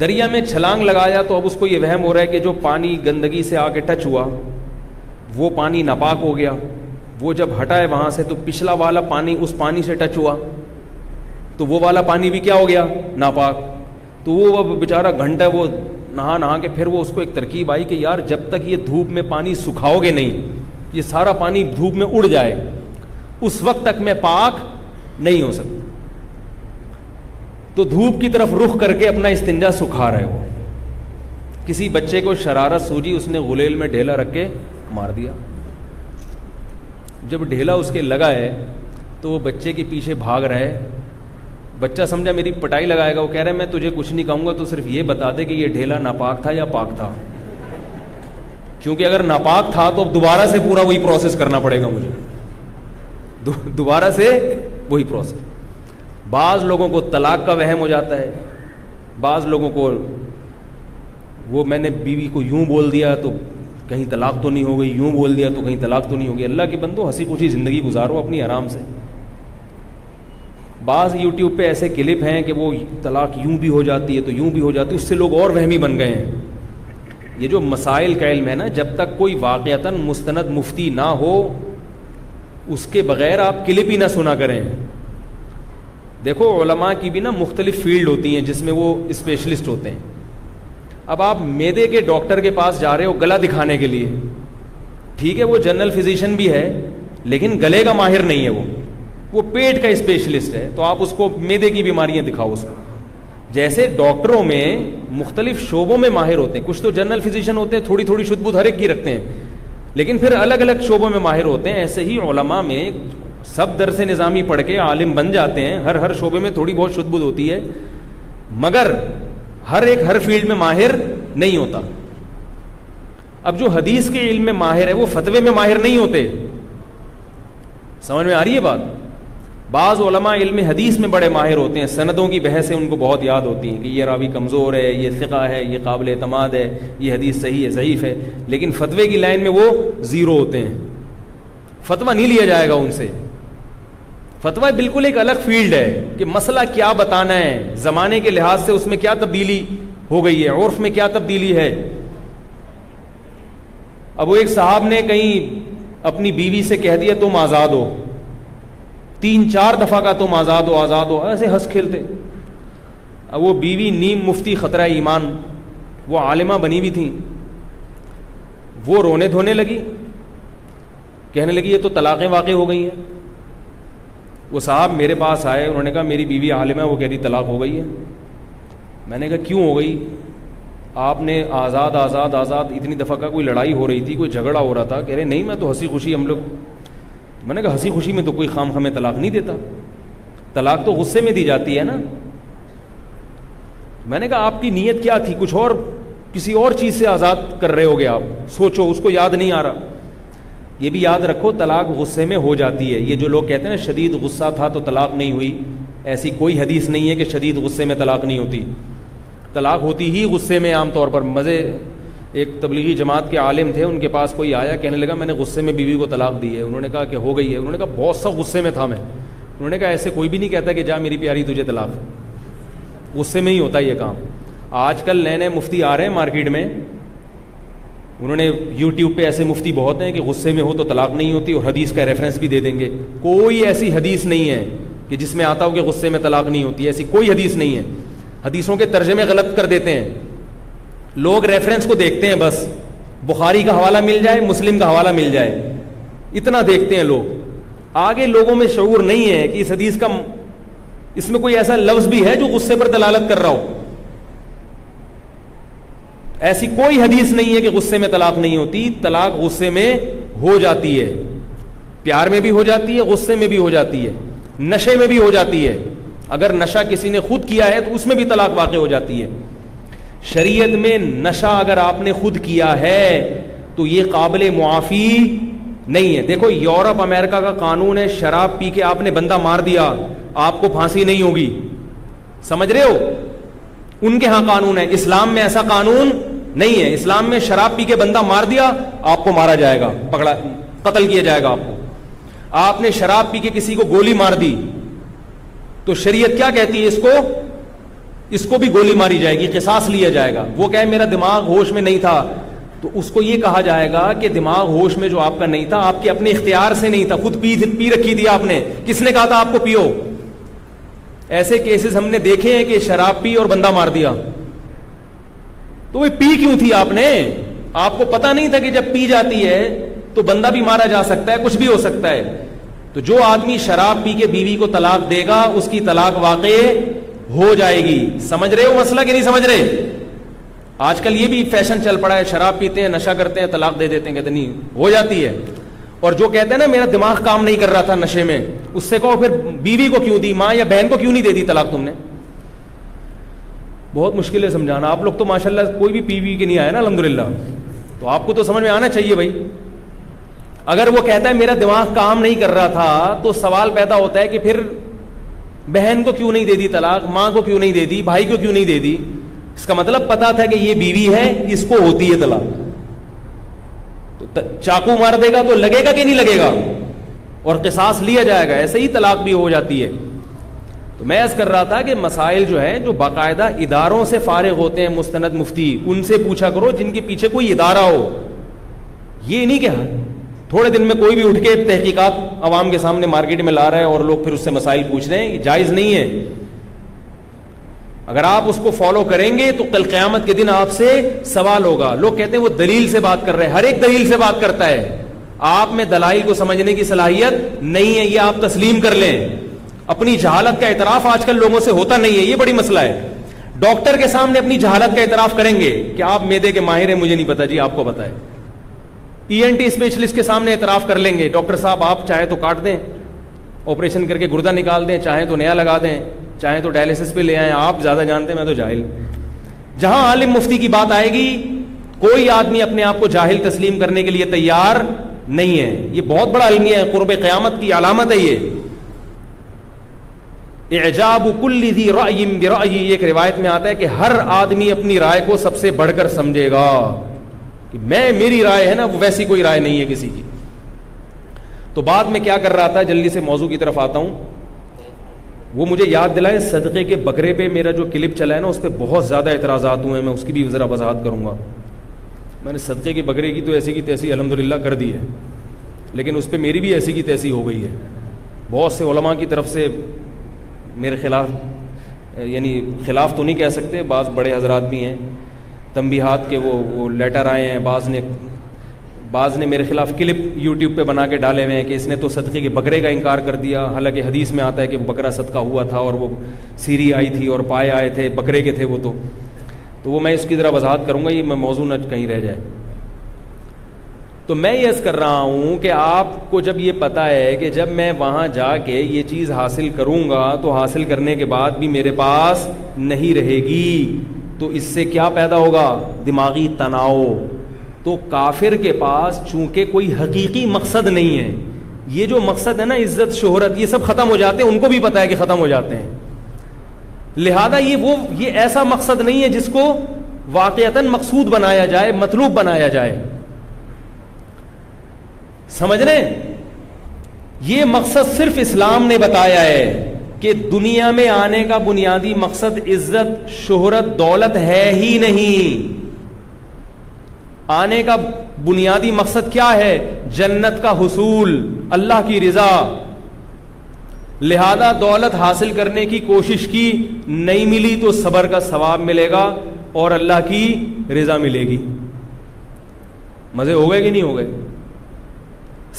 دریا میں چھلانگ لگایا تو اب اس کو یہ وہم ہو رہا ہے کہ جو پانی گندگی سے آ کے ٹچ ہوا وہ پانی ناپاک ہو گیا وہ جب ہٹائے وہاں سے تو پچھلا والا پانی اس پانی سے ٹچ ہوا تو وہ والا پانی بھی کیا ہو گیا ناپاک تو وہ بیچارہ گھنٹہ وہ نہا نہا کے پھر وہ اس کو ایک ترکیب آئی کہ یار جب تک یہ دھوپ میں پانی سکھاؤ گے نہیں یہ سارا پانی دھوپ میں اڑ جائے اس وقت تک میں پاک نہیں ہو سکتا تو دھوپ کی طرف رخ کر کے اپنا استنجا سکھا رہے وہ کسی بچے کو شرارت سوجی اس نے غلیل میں ڈھیلا رکھ کے مار دیا جب ڈھیلا اس کے لگا ہے تو وہ بچے کے پیچھے بھاگ رہے بچہ سمجھا میری پٹائی لگائے گا وہ کہہ رہے میں تجھے کچھ نہیں کہوں گا تو صرف یہ بتا دے کہ یہ ڈھیلا ناپاک تھا یا پاک تھا کیونکہ اگر ناپاک تھا تو اب دوبارہ سے پورا وہی پروسیس کرنا پڑے گا مجھے دوبارہ سے وہی پروسیس بعض لوگوں کو طلاق کا وہم ہو جاتا ہے بعض لوگوں کو وہ میں نے بیوی کو یوں بول دیا تو کہیں طلاق تو نہیں ہو گئی یوں بول دیا تو کہیں طلاق تو نہیں ہو گئی اللہ کے بندو ہنسی خوشی زندگی گزارو اپنی آرام سے بعض یوٹیوب پہ ایسے کلپ ہیں کہ وہ طلاق یوں بھی ہو جاتی ہے تو یوں بھی ہو جاتی ہے اس سے لوگ اور وہمی بن گئے ہیں یہ جو مسائل کا علم ہے نا جب تک کوئی واقعتاً مستند مفتی نہ ہو اس کے بغیر آپ کلپ ہی نہ سنا کریں دیکھو علماء کی بھی نا مختلف فیلڈ ہوتی ہیں جس میں وہ اسپیشلسٹ ہوتے ہیں اب آپ میدے کے ڈاکٹر کے پاس جا رہے ہو گلا دکھانے کے لیے ٹھیک ہے وہ جنرل فزیشین بھی ہے لیکن گلے کا ماہر نہیں ہے وہ وہ پیٹ کا اسپیشلسٹ ہے تو آپ اس کو میدے کی بیماریاں دکھاؤ اس کو جیسے ڈاکٹروں میں مختلف شعبوں میں ماہر ہوتے ہیں کچھ تو جنرل فزیشین ہوتے ہیں تھوڑی تھوڑی ہر ایک کی رکھتے ہیں لیکن پھر الگ الگ شعبوں میں ماہر ہوتے ہیں ایسے ہی علماء میں سب درس نظامی پڑھ کے عالم بن جاتے ہیں ہر ہر شعبے میں تھوڑی بہت شد بدھ ہوتی ہے مگر ہر ایک ہر فیلڈ میں ماہر نہیں ہوتا اب جو حدیث کے علم میں ماہر ہے وہ فتوے میں ماہر نہیں ہوتے سمجھ میں آ رہی ہے بات بعض علماء علم حدیث میں بڑے ماہر ہوتے ہیں سندوں کی بحث ان کو بہت یاد ہوتی ہیں کہ یہ راوی کمزور ہے یہ ثقہ ہے یہ قابل اعتماد ہے یہ حدیث صحیح ہے ضعیف ہے لیکن فتوے کی لائن میں وہ زیرو ہوتے ہیں فتویٰ نہیں لیا جائے گا ان سے فتویٰ بالکل ایک الگ فیلڈ ہے کہ مسئلہ کیا بتانا ہے زمانے کے لحاظ سے اس میں کیا تبدیلی ہو گئی ہے عرف میں کیا تبدیلی ہے اب وہ ایک صاحب نے کہیں اپنی بیوی سے کہہ دیا تم آزاد ہو تین چار دفعہ کا تم آزاد ہو آزاد ہو ایسے ہنس کھیلتے اب وہ بیوی نیم مفتی خطرہ ایمان وہ عالمہ بنی ہوئی تھیں وہ رونے دھونے لگی کہنے لگی یہ تو طلاقیں واقع ہو گئی ہیں وہ صاحب میرے پاس آئے انہوں نے کہا میری بیوی عالمہ وہ کہہ رہی طلاق ہو گئی ہے میں نے کہا کیوں ہو گئی آپ نے آزاد آزاد آزاد اتنی دفعہ کا کوئی لڑائی ہو رہی تھی کوئی جھگڑا ہو رہا تھا کہہ رہے نہیں میں تو ہنسی خوشی ہم لوگ میں نے کہا ہنسی خوشی میں تو کوئی خام خمیں طلاق نہیں دیتا طلاق تو غصے میں دی جاتی ہے نا میں نے کہا آپ کی نیت کیا تھی کچھ اور کسی اور چیز سے آزاد کر رہے ہو گے آپ سوچو اس کو یاد نہیں آ رہا یہ بھی یاد رکھو طلاق غصے میں ہو جاتی ہے یہ جو لوگ کہتے ہیں نا شدید غصہ تھا تو طلاق نہیں ہوئی ایسی کوئی حدیث نہیں ہے کہ شدید غصے میں طلاق نہیں ہوتی طلاق ہوتی ہی غصے میں عام طور پر مزے ایک تبلیغی جماعت کے عالم تھے ان کے پاس کوئی آیا کہنے لگا میں نے غصے میں بیوی کو طلاق دی ہے انہوں نے کہا کہ ہو گئی ہے انہوں نے کہا بہت سا غصے میں تھا میں انہوں نے کہا ایسے کوئی بھی نہیں کہتا کہ جا میری پیاری تجھے طلاق غصے میں ہی ہوتا یہ کام آج کل نئے نئے مفتی آ رہے ہیں مارکیٹ میں انہوں نے یوٹیوب پہ ایسے مفتی بہت ہیں کہ غصے میں ہو تو طلاق نہیں ہوتی اور حدیث کا ریفرنس بھی دے دیں گے کوئی ایسی حدیث نہیں ہے کہ جس میں آتا ہو کہ غصے میں طلاق نہیں ہوتی ایسی کوئی حدیث نہیں ہے حدیثوں کے ترجمے غلط کر دیتے ہیں لوگ ریفرنس کو دیکھتے ہیں بس بخاری کا حوالہ مل جائے مسلم کا حوالہ مل جائے اتنا دیکھتے ہیں لوگ آگے لوگوں میں شعور نہیں ہے کہ اس حدیث کا اس میں کوئی ایسا لفظ بھی ہے جو غصے پر دلالت کر رہا ہو ایسی کوئی حدیث نہیں ہے کہ غصے میں طلاق نہیں ہوتی طلاق غصے میں ہو جاتی ہے پیار میں بھی ہو جاتی ہے غصے میں بھی ہو جاتی ہے نشے میں بھی ہو جاتی ہے اگر نشہ کسی نے خود کیا ہے تو اس میں بھی طلاق واقع ہو جاتی ہے شریعت میں نشا اگر آپ نے خود کیا ہے تو یہ قابل معافی نہیں ہے دیکھو یورپ امریکہ کا قانون ہے شراب پی کے آپ نے بندہ مار دیا آپ کو پھانسی نہیں ہوگی سمجھ رہے ہو ان کے ہاں قانون ہے اسلام میں ایسا قانون نہیں ہے اسلام میں شراب پی کے بندہ مار دیا آپ کو مارا جائے گا پکڑا قتل کیا جائے گا آپ کو آپ نے شراب پی کے کسی کو گولی مار دی تو شریعت کیا کہتی ہے اس کو اس کو بھی گولی ماری جائے گی قصاص لیا جائے گا وہ کہے میرا دماغ ہوش میں نہیں تھا تو اس کو یہ کہا جائے گا کہ دماغ ہوش میں جو آپ کا نہیں تھا آپ کے اپنے اختیار سے نہیں تھا خود پی پی رکھی تھی آپ نے کس نے کہا تھا آپ کو پیو ایسے کیسز ہم نے دیکھے ہیں کہ شراب پی اور بندہ مار دیا تو وہ پی کیوں تھی آپ نے آپ کو پتا نہیں تھا کہ جب پی جاتی ہے تو بندہ بھی مارا جا سکتا ہے کچھ بھی ہو سکتا ہے تو جو آدمی شراب پی کے بیوی کو طلاق دے گا اس کی طلاق واقع ہو جائے گی سمجھ رہے ہو مسئلہ کہ نہیں سمجھ رہے آج کل یہ بھی فیشن چل پڑا ہے شراب پیتے ہیں نشہ کرتے ہیں طلاق دے دیتے ہیں کہتے نہیں ہو جاتی ہے اور جو کہتے ہیں نا میرا دماغ کام نہیں کر رہا تھا نشے میں اس سے کہو پھر بیوی کو کیوں دی ماں یا بہن کو کیوں نہیں دے دی طلاق تم نے بہت مشکل ہے سمجھانا آپ لوگ تو ماشاء اللہ کوئی بھی پیوی کے نہیں آیا نا الحمد للہ تو آپ کو تو سمجھ میں آنا چاہیے بھائی اگر وہ کہتا ہے میرا دماغ کام نہیں کر رہا تھا تو سوال پیدا ہوتا ہے کہ پھر بہن کو کیوں نہیں دے دی طلاق ماں کو کیوں نہیں دے دی بھائی کو کیوں نہیں دے دی اس کا مطلب پتا تھا کہ یہ بیوی ہے اس کو ہوتی ہے طلاق تو چاقو مار دے گا تو لگے گا کہ نہیں لگے گا اور قصاص لیا جائے گا ایسے ہی طلاق بھی ہو جاتی ہے تو میں ایسا کر رہا تھا کہ مسائل جو ہیں جو باقاعدہ اداروں سے فارغ ہوتے ہیں مستند مفتی ان سے پوچھا کرو جن کے پیچھے کوئی ادارہ ہو یہ نہیں کہ تھوڑے دن میں کوئی بھی اٹھ کے تحقیقات عوام کے سامنے مارکیٹ میں لا رہے ہیں اور لوگ پھر اس سے مسائل پوچھ رہے ہیں یہ جائز نہیں ہے اگر آپ اس کو فالو کریں گے تو کل قیامت کے دن آپ سے سوال ہوگا لوگ کہتے ہیں وہ دلیل سے بات کر رہے ہیں ہر ایک دلیل سے بات کرتا ہے آپ میں دلائل کو سمجھنے کی صلاحیت نہیں ہے یہ آپ تسلیم کر لیں اپنی جہالت کا اعتراف آج کل لوگوں سے ہوتا نہیں ہے یہ بڑی مسئلہ ہے ڈاکٹر کے سامنے اپنی جہالت کا اعتراف کریں گے کہ آپ میدے کے ماہر ہیں مجھے نہیں پتا جی آپ کو پتا ہے ای این ٹی اسپیشلسٹ کے سامنے اعتراف کر لیں گے ڈاکٹر صاحب آپ چاہیں تو کاٹ دیں آپریشن کر کے گردہ نکال دیں چاہیں تو نیا لگا دیں چاہیں تو ڈائلسس پہ لے آئیں آپ زیادہ جانتے ہیں میں تو جاہل جہاں عالم مفتی کی بات آئے گی کوئی آدمی اپنے آپ کو جاہل تسلیم کرنے کے لیے تیار نہیں ہے یہ بہت بڑا علمی ہے قرب قیامت کی علامت ہے یہ اعجاب کل ایک روایت میں آتا ہے کہ ہر آدمی اپنی رائے کو سب سے بڑھ کر سمجھے گا کہ میں میری رائے ہے نا وہ ویسی کوئی رائے نہیں ہے کسی کی تو بعد میں کیا کر رہا تھا جلدی سے موضوع کی طرف آتا ہوں وہ مجھے یاد دلائیں صدقے کے بکرے پہ میرا جو کلپ چلا ہے نا اس پہ بہت زیادہ اعتراضات ہوئے ہیں میں اس کی بھی ذرا وضاحت کروں گا میں نے صدقے کے بکرے کی تو ایسی کی تیسی الحمد للہ کر دی ہے لیکن اس پہ میری بھی ایسی کی تیسی ہو گئی ہے بہت سے علماء کی طرف سے میرے خلاف یعنی خلاف تو نہیں کہہ سکتے بعض بڑے حضرات بھی ہیں تنبیہات کے وہ وہ لیٹر آئے ہیں بعض نے بعض نے میرے خلاف کلپ یوٹیوب پہ بنا کے ڈالے ہوئے ہیں کہ اس نے تو صدقے کے بکرے کا انکار کر دیا حالانکہ حدیث میں آتا ہے کہ بکرا صدقہ ہوا تھا اور وہ سیری آئی تھی اور پائے آئے تھے بکرے کے تھے وہ تو تو وہ میں اس کی طرح وضاحت کروں گا یہ میں موضوع نہ کہیں رہ جائے تو میں یس کر رہا ہوں کہ آپ کو جب یہ پتہ ہے کہ جب میں وہاں جا کے یہ چیز حاصل کروں گا تو حاصل کرنے کے بعد بھی میرے پاس نہیں رہے گی تو اس سے کیا پیدا ہوگا دماغی تناؤ تو کافر کے پاس چونکہ کوئی حقیقی مقصد نہیں ہے یہ جو مقصد ہے نا عزت شہرت یہ سب ختم ہو جاتے ہیں ان کو بھی پتا ہے کہ ختم ہو جاتے ہیں لہذا یہ وہ یہ ایسا مقصد نہیں ہے جس کو واقعتا مقصود بنایا جائے مطلوب بنایا جائے سمجھ رہے یہ مقصد صرف اسلام نے بتایا ہے کہ دنیا میں آنے کا بنیادی مقصد عزت شہرت دولت ہے ہی نہیں آنے کا بنیادی مقصد کیا ہے جنت کا حصول اللہ کی رضا لہذا دولت حاصل کرنے کی کوشش کی نہیں ملی تو صبر کا ثواب ملے گا اور اللہ کی رضا ملے گی مزے ہو گئے کہ نہیں ہو گئے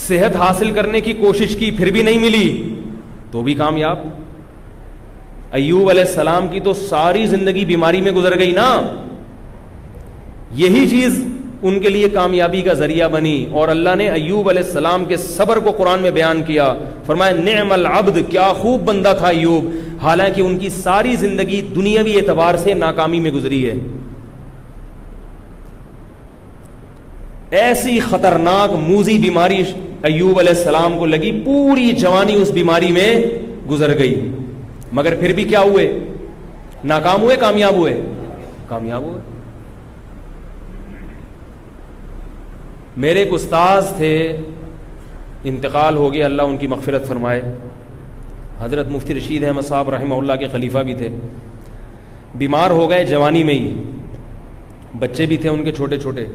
صحت حاصل کرنے کی کوشش کی پھر بھی نہیں ملی تو بھی کامیاب ایوب علیہ السلام کی تو ساری زندگی بیماری میں گزر گئی نا یہی چیز ان کے لیے کامیابی کا ذریعہ بنی اور اللہ نے ایوب علیہ السلام کے صبر کو قرآن میں بیان کیا فرمایا نعم العبد کیا خوب بندہ تھا ایوب حالانکہ ان کی ساری زندگی دنیاوی اعتبار سے ناکامی میں گزری ہے ایسی خطرناک موزی بیماری ایوب علیہ السلام کو لگی پوری جوانی اس بیماری میں گزر گئی مگر پھر بھی کیا ہوئے ناکام ہوئے کامیاب ہوئے کامیاب ہوئے میرے ایک استاذ تھے انتقال ہو گئے اللہ ان کی مغفرت فرمائے حضرت مفتی رشید احمد صاحب رحمہ اللہ کے خلیفہ بھی تھے بیمار ہو گئے جوانی میں ہی بچے بھی تھے ان کے چھوٹے چھوٹے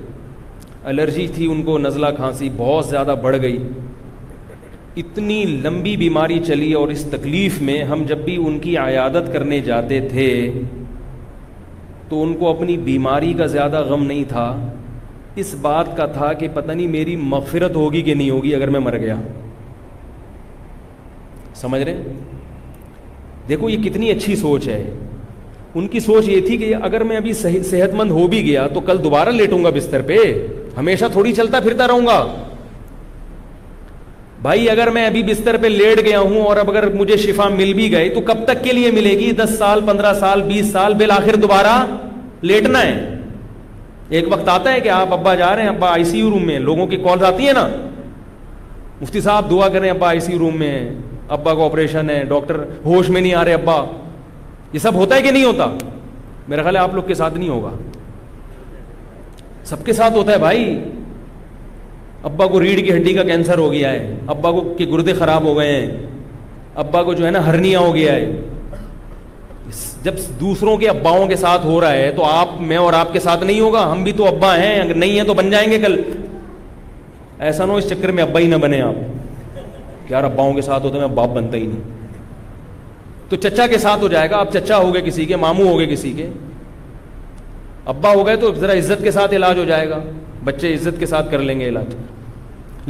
الرجی تھی ان کو نزلہ کھانسی بہت زیادہ بڑھ گئی اتنی لمبی بیماری چلی اور اس تکلیف میں ہم جب بھی ان کی عیادت کرنے جاتے تھے تو ان کو اپنی بیماری کا زیادہ غم نہیں تھا اس بات کا تھا کہ پتہ نہیں میری مغفرت ہوگی کہ نہیں ہوگی اگر میں مر گیا سمجھ رہے دیکھو یہ کتنی اچھی سوچ ہے ان کی سوچ یہ تھی کہ اگر میں ابھی صحت مند ہو بھی گیا تو کل دوبارہ لیٹوں گا بستر پہ ہمیشہ تھوڑی چلتا پھرتا رہوں گا بھائی اگر میں ابھی بستر پہ لیٹ گیا ہوں اور اب اگر مجھے شفا مل بھی گئی تو کب تک کے لیے ملے گی دس سال پندرہ سال بیس سال بالآخر دوبارہ لیٹنا ہے ایک وقت آتا ہے کہ آپ ابا جا رہے ہیں ابا آئی سی یو روم میں لوگوں کی کالز آتی ہیں نا مفتی صاحب دعا کریں ابا آئی سی یو روم میں ابا کا آپریشن ہے ڈاکٹر ہوش میں نہیں آ رہے ابا یہ سب ہوتا ہے کہ نہیں ہوتا میرا خیال ہے آپ لوگ کے ساتھ نہیں ہوگا سب کے ساتھ ہوتا ہے بھائی ابا کو ریڑھ کی ہڈی کا کینسر ہو گیا ہے ابا کو کے گردے خراب ہو گئے ہیں ابا کو جو ہے نا ہرنیا ہو گیا ہے جب دوسروں کے اباؤں کے ساتھ ہو رہا ہے تو آپ میں اور آپ کے ساتھ نہیں ہوگا ہم بھی تو ابا ہیں اگر نہیں ہیں تو بن جائیں گے کل ایسا نہ ہو اس چکر میں ابا ہی نہ بنے آپ یار اباؤں کے ساتھ ہوتے میں باپ بنتا ہی نہیں تو چچا کے ساتھ ہو جائے گا آپ چچا ہو گئے کسی کے ماموں ہو گئے کسی کے ابا ہو گئے تو ذرا عزت کے ساتھ علاج ہو جائے گا بچے عزت کے ساتھ کر لیں گے علاج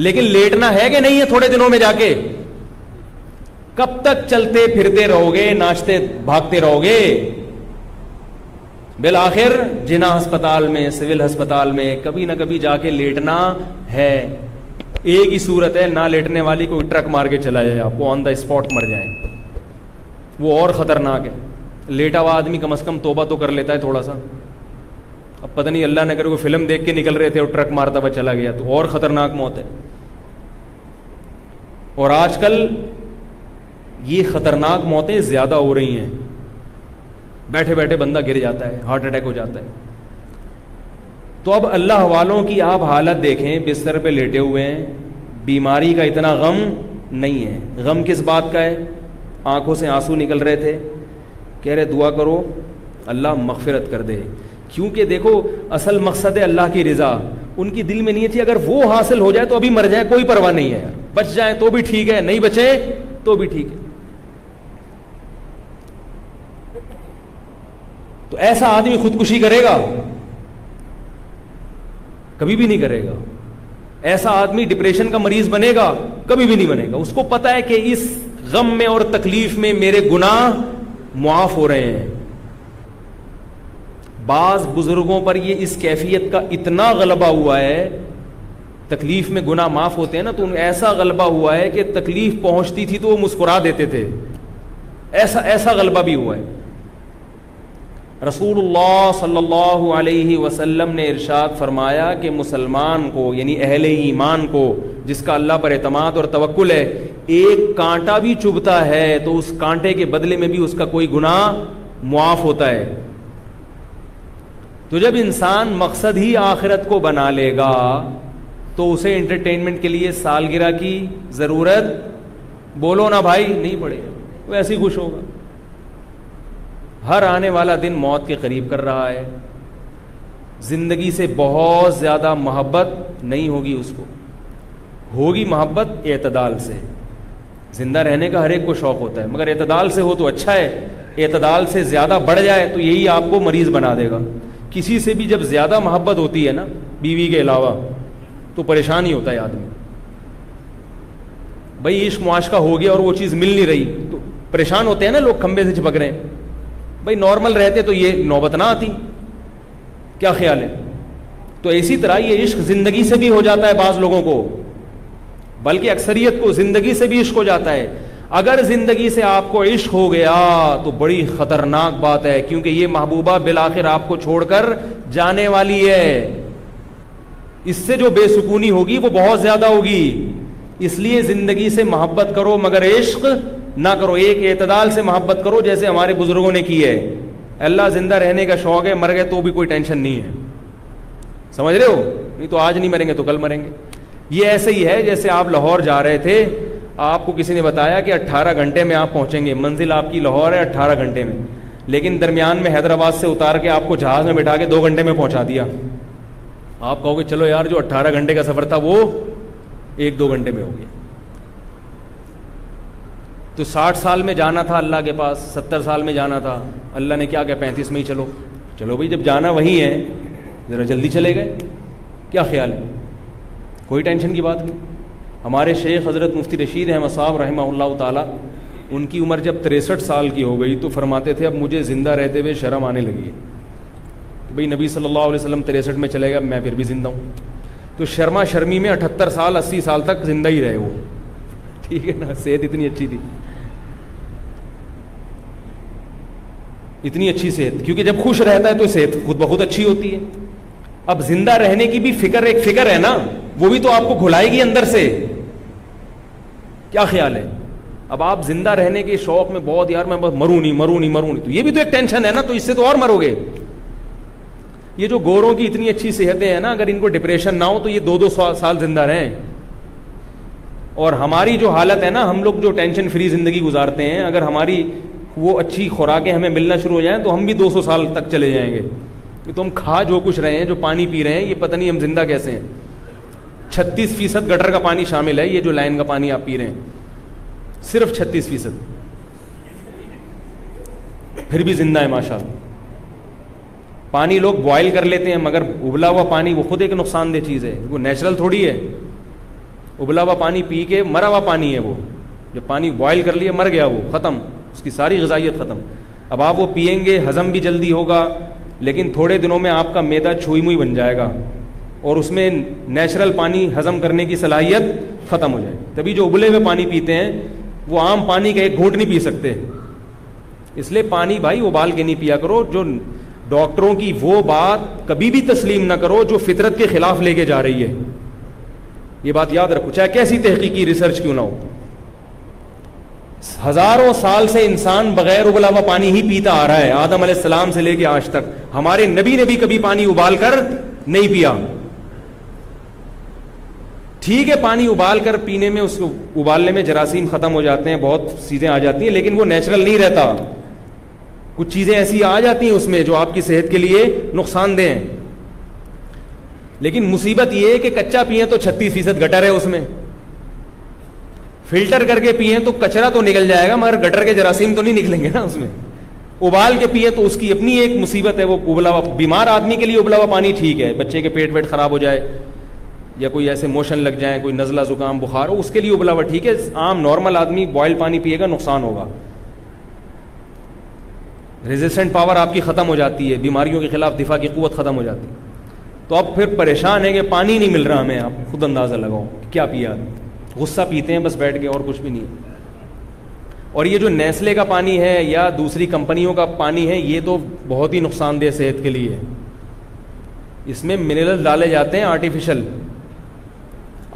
لیکن لیٹنا ہے کہ نہیں ہے تھوڑے دنوں میں جا کے کب تک چلتے پھرتے رہو گے ناچتے بھاگتے رہو گے بالآخر جنا ہسپتال میں سول ہسپتال میں کبھی نہ کبھی جا کے لیٹنا ہے ایک ہی صورت ہے نہ لیٹنے والی کوئی ٹرک مار کے چلا جائے آپ کو آن دا اسپاٹ مر جائے وہ اور خطرناک ہے لیٹا ہوا آدمی کم از کم توبہ تو کر لیتا ہے تھوڑا سا اب پتہ نہیں اللہ نے کرے کوئی وہ فلم دیکھ کے نکل رہے تھے اور ٹرک مارتا ہوا چلا گیا تو اور خطرناک موت ہے اور آج کل یہ خطرناک موتیں زیادہ ہو رہی ہیں بیٹھے بیٹھے بندہ گر جاتا ہے ہارٹ اٹیک ہو جاتا ہے تو اب اللہ والوں کی آپ حالت دیکھیں بستر پہ لیٹے ہوئے ہیں بیماری کا اتنا غم نہیں ہے غم کس بات کا ہے آنکھوں سے آنسو نکل رہے تھے کہہ رہے دعا کرو اللہ مغفرت کر دے کیونکہ دیکھو اصل مقصد ہے اللہ کی رضا ان کی دل میں نہیں تھی اگر وہ حاصل ہو جائے تو ابھی مر جائے کوئی پرواہ نہیں ہے بچ جائیں تو بھی ٹھیک ہے نہیں بچے تو بھی ٹھیک ہے تو ایسا آدمی خودکشی کرے گا کبھی بھی نہیں کرے گا ایسا آدمی ڈپریشن کا مریض بنے گا کبھی بھی نہیں بنے گا اس کو پتا ہے کہ اس غم میں اور تکلیف میں میرے گناہ معاف ہو رہے ہیں بعض بزرگوں پر یہ اس کیفیت کا اتنا غلبہ ہوا ہے تکلیف میں گناہ معاف ہوتے ہیں نا تو ایسا غلبہ ہوا ہے کہ تکلیف پہنچتی تھی تو وہ مسکرا دیتے تھے ایسا ایسا غلبہ بھی ہوا ہے رسول اللہ صلی اللہ علیہ وسلم نے ارشاد فرمایا کہ مسلمان کو یعنی اہل ایمان کو جس کا اللہ پر اعتماد اور توکل ہے ایک کانٹا بھی چبھتا ہے تو اس کانٹے کے بدلے میں بھی اس کا کوئی گناہ معاف ہوتا ہے تو جب انسان مقصد ہی آخرت کو بنا لے گا تو اسے انٹرٹینمنٹ کے لیے سالگرہ کی ضرورت بولو نا بھائی نہیں پڑے گا وہ ایسے ہی خوش ہوگا ہر آنے والا دن موت کے قریب کر رہا ہے زندگی سے بہت زیادہ محبت نہیں ہوگی اس کو ہوگی محبت اعتدال سے زندہ رہنے کا ہر ایک کو شوق ہوتا ہے مگر اعتدال سے ہو تو اچھا ہے اعتدال سے زیادہ بڑھ جائے تو یہی آپ کو مریض بنا دے گا کسی سے بھی جب زیادہ محبت ہوتی ہے نا بیوی کے علاوہ تو پریشان ہی ہوتا ہے آدمی بھائی عشق معاشقہ ہو گیا اور وہ چیز مل نہیں رہی تو پریشان ہوتے ہیں نا لوگ کھمبے سے چھپک رہے ہیں بھائی نارمل رہتے تو یہ نوبت نہ آتی کیا خیال ہے تو اسی طرح یہ عشق زندگی سے بھی ہو جاتا ہے بعض لوگوں کو بلکہ اکثریت کو زندگی سے بھی عشق ہو جاتا ہے اگر زندگی سے آپ کو عشق ہو گیا تو بڑی خطرناک بات ہے کیونکہ یہ محبوبہ بالآخر آپ کو چھوڑ کر جانے والی ہے اس سے جو بے سکونی ہوگی وہ بہت زیادہ ہوگی اس لیے زندگی سے محبت کرو مگر عشق نہ کرو ایک اعتدال سے محبت کرو جیسے ہمارے بزرگوں نے کی ہے اللہ زندہ رہنے کا شوق ہے مر گئے تو بھی کوئی ٹینشن نہیں ہے سمجھ رہے ہو نہیں تو آج نہیں مریں گے تو کل مریں گے یہ ایسے ہی ہے جیسے آپ لاہور جا رہے تھے آپ کو کسی نے بتایا کہ اٹھارہ گھنٹے میں آپ پہنچیں گے منزل آپ کی لاہور ہے اٹھارہ گھنٹے میں لیکن درمیان میں حیدرآباد سے اتار کے آپ کو جہاز میں بٹھا کے دو گھنٹے میں پہنچا دیا آپ کہو گے چلو یار جو اٹھارہ گھنٹے کا سفر تھا وہ ایک دو گھنٹے میں ہو گیا تو ساٹھ سال میں جانا تھا اللہ کے پاس ستر سال میں جانا تھا اللہ نے کیا کہا پینتیس میں ہی چلو چلو بھائی جب جانا وہی ہے ذرا جلدی چلے گئے کیا خیال ہے کوئی ٹینشن کی بات نہیں ہمارے شیخ حضرت مفتی رشید احمد صاحب رحمہ اللہ تعالیٰ ان کی عمر جب تریسٹھ سال کی ہو گئی تو فرماتے تھے اب مجھے زندہ رہتے ہوئے شرم آنے لگی ہے بھائی نبی صلی اللہ علیہ وسلم تریسٹھ میں چلے گا میں پھر بھی زندہ ہوں تو شرما شرمی میں اٹھتر سال اسی سال تک زندہ ہی رہے وہ ٹھیک ہے نا صحت اتنی اچھی تھی اتنی اچھی صحت کیونکہ جب خوش رہتا ہے تو صحت خود بخود اچھی ہوتی ہے اب زندہ رہنے کی بھی فکر ایک فکر ہے نا وہ بھی تو آپ کو کھلائے گی اندر سے کیا خیال ہے اب آپ زندہ رہنے کے شوق میں بہت یار میں بس مروں نہیں مروں نہیں مروں نہیں تو یہ بھی تو ایک ٹینشن ہے نا تو اس سے تو اور مرو گے یہ جو گوروں کی اتنی اچھی صحتیں ہیں نا اگر ان کو ڈپریشن نہ ہو تو یہ دو دو سال زندہ رہیں اور ہماری جو حالت ہے نا ہم لوگ جو ٹینشن فری زندگی گزارتے ہیں اگر ہماری وہ اچھی خوراکیں ہمیں ملنا شروع ہو جائیں تو ہم بھی دو سو سال تک چلے جائیں گے کہ تم کھا جو کچھ رہے ہیں جو پانی پی رہے ہیں یہ پتہ نہیں ہم زندہ کیسے ہیں چھتیس فیصد گٹر کا پانی شامل ہے یہ جو لائن کا پانی آپ پی رہے ہیں صرف چھتیس فیصد پھر بھی زندہ ہے ماشاء اللہ پانی لوگ بوائل کر لیتے ہیں مگر ابلا ہوا پانی وہ خود ایک نقصان دہ چیز ہے وہ نیچرل تھوڑی ہے ابلا ہوا پانی پی کے مرا ہوا پانی ہے وہ جو پانی بوائل کر لیا مر گیا وہ ختم اس کی ساری غذائیت ختم اب آپ وہ پئیں گے ہضم بھی جلدی ہوگا لیکن تھوڑے دنوں میں آپ کا میدا چھوئی موئی بن جائے گا اور اس میں نیچرل پانی ہضم کرنے کی صلاحیت ختم ہو جائے تبھی جو ابلے میں پانی پیتے ہیں وہ عام پانی کا ایک گھونٹ نہیں پی سکتے اس لیے پانی بھائی ابال کے نہیں پیا کرو جو ڈاکٹروں کی وہ بات کبھی بھی تسلیم نہ کرو جو فطرت کے خلاف لے کے جا رہی ہے یہ بات یاد رکھو چاہے کیسی تحقیقی ریسرچ کیوں نہ ہو ہزاروں سال سے انسان بغیر ابلا ہوا پانی ہی پیتا آ رہا ہے آدم علیہ السلام سے لے کے آج تک ہمارے نبی نے بھی کبھی پانی ابال کر نہیں پیا ٹھیک ہے پانی ابال کر پینے میں اس کو ابالنے میں جراثیم ختم ہو جاتے ہیں بہت چیزیں آ جاتی ہیں لیکن وہ نیچرل نہیں رہتا کچھ چیزیں ایسی آ جاتی ہیں اس میں جو آپ کی صحت کے لیے نقصان دہ ہیں لیکن مصیبت یہ ہے کہ کچا پیئیں تو چھتیس فیصد گٹر ہے اس میں فلٹر کر کے پیئے تو کچرا تو نکل جائے گا مگر گٹر کے جراثیم تو نہیں نکلیں گے نا اس میں ابال کے پیئے تو اس کی اپنی ایک مصیبت ہے وہ ابلا ہوا بیمار آدمی کے لیے ابلا ہوا پانی ٹھیک ہے بچے کے پیٹ ویٹ خراب ہو جائے یا کوئی ایسے موشن لگ جائیں کوئی نزلہ زکام بخار ہو اس کے لیے ابلا ہوا ٹھیک ہے عام نارمل آدمی بوائل پانی پیے گا نقصان ہوگا ریزسٹنٹ پاور آپ کی ختم ہو جاتی ہے بیماریوں کے خلاف دفاع کی قوت ختم ہو جاتی ہے تو اب پھر پریشان ہیں کہ پانی نہیں مل رہا ہمیں آپ خود اندازہ لگاؤ کیا پیا آدمی غصہ پیتے ہیں بس بیٹھ کے اور کچھ بھی نہیں اور یہ جو نیسلے کا پانی ہے یا دوسری کمپنیوں کا پانی ہے یہ تو بہت ہی نقصان دہ صحت کے لیے اس میں منرل ڈالے جاتے ہیں آرٹیفیشل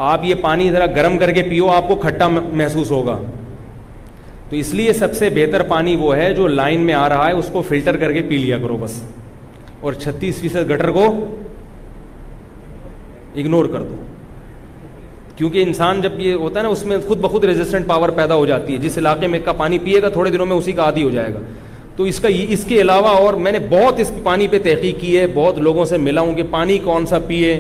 آپ یہ پانی ذرا گرم کر کے پیو آپ کو کھٹا محسوس ہوگا تو اس لیے سب سے بہتر پانی وہ ہے جو لائن میں آ رہا ہے اس کو فلٹر کر کے پی لیا کرو بس اور چھتیس فیصد گٹر کو اگنور کر دو کیونکہ انسان جب یہ ہوتا ہے نا اس میں خود بخود ریزسٹنٹ پاور پیدا ہو جاتی ہے جس علاقے میں کا پانی پیے گا تھوڑے دنوں میں اسی کا عادی ہو جائے گا تو اس کا اس کے علاوہ اور میں نے بہت اس پانی پہ تحقیق کی ہے بہت لوگوں سے ملا ہوں کہ پانی کون سا پیے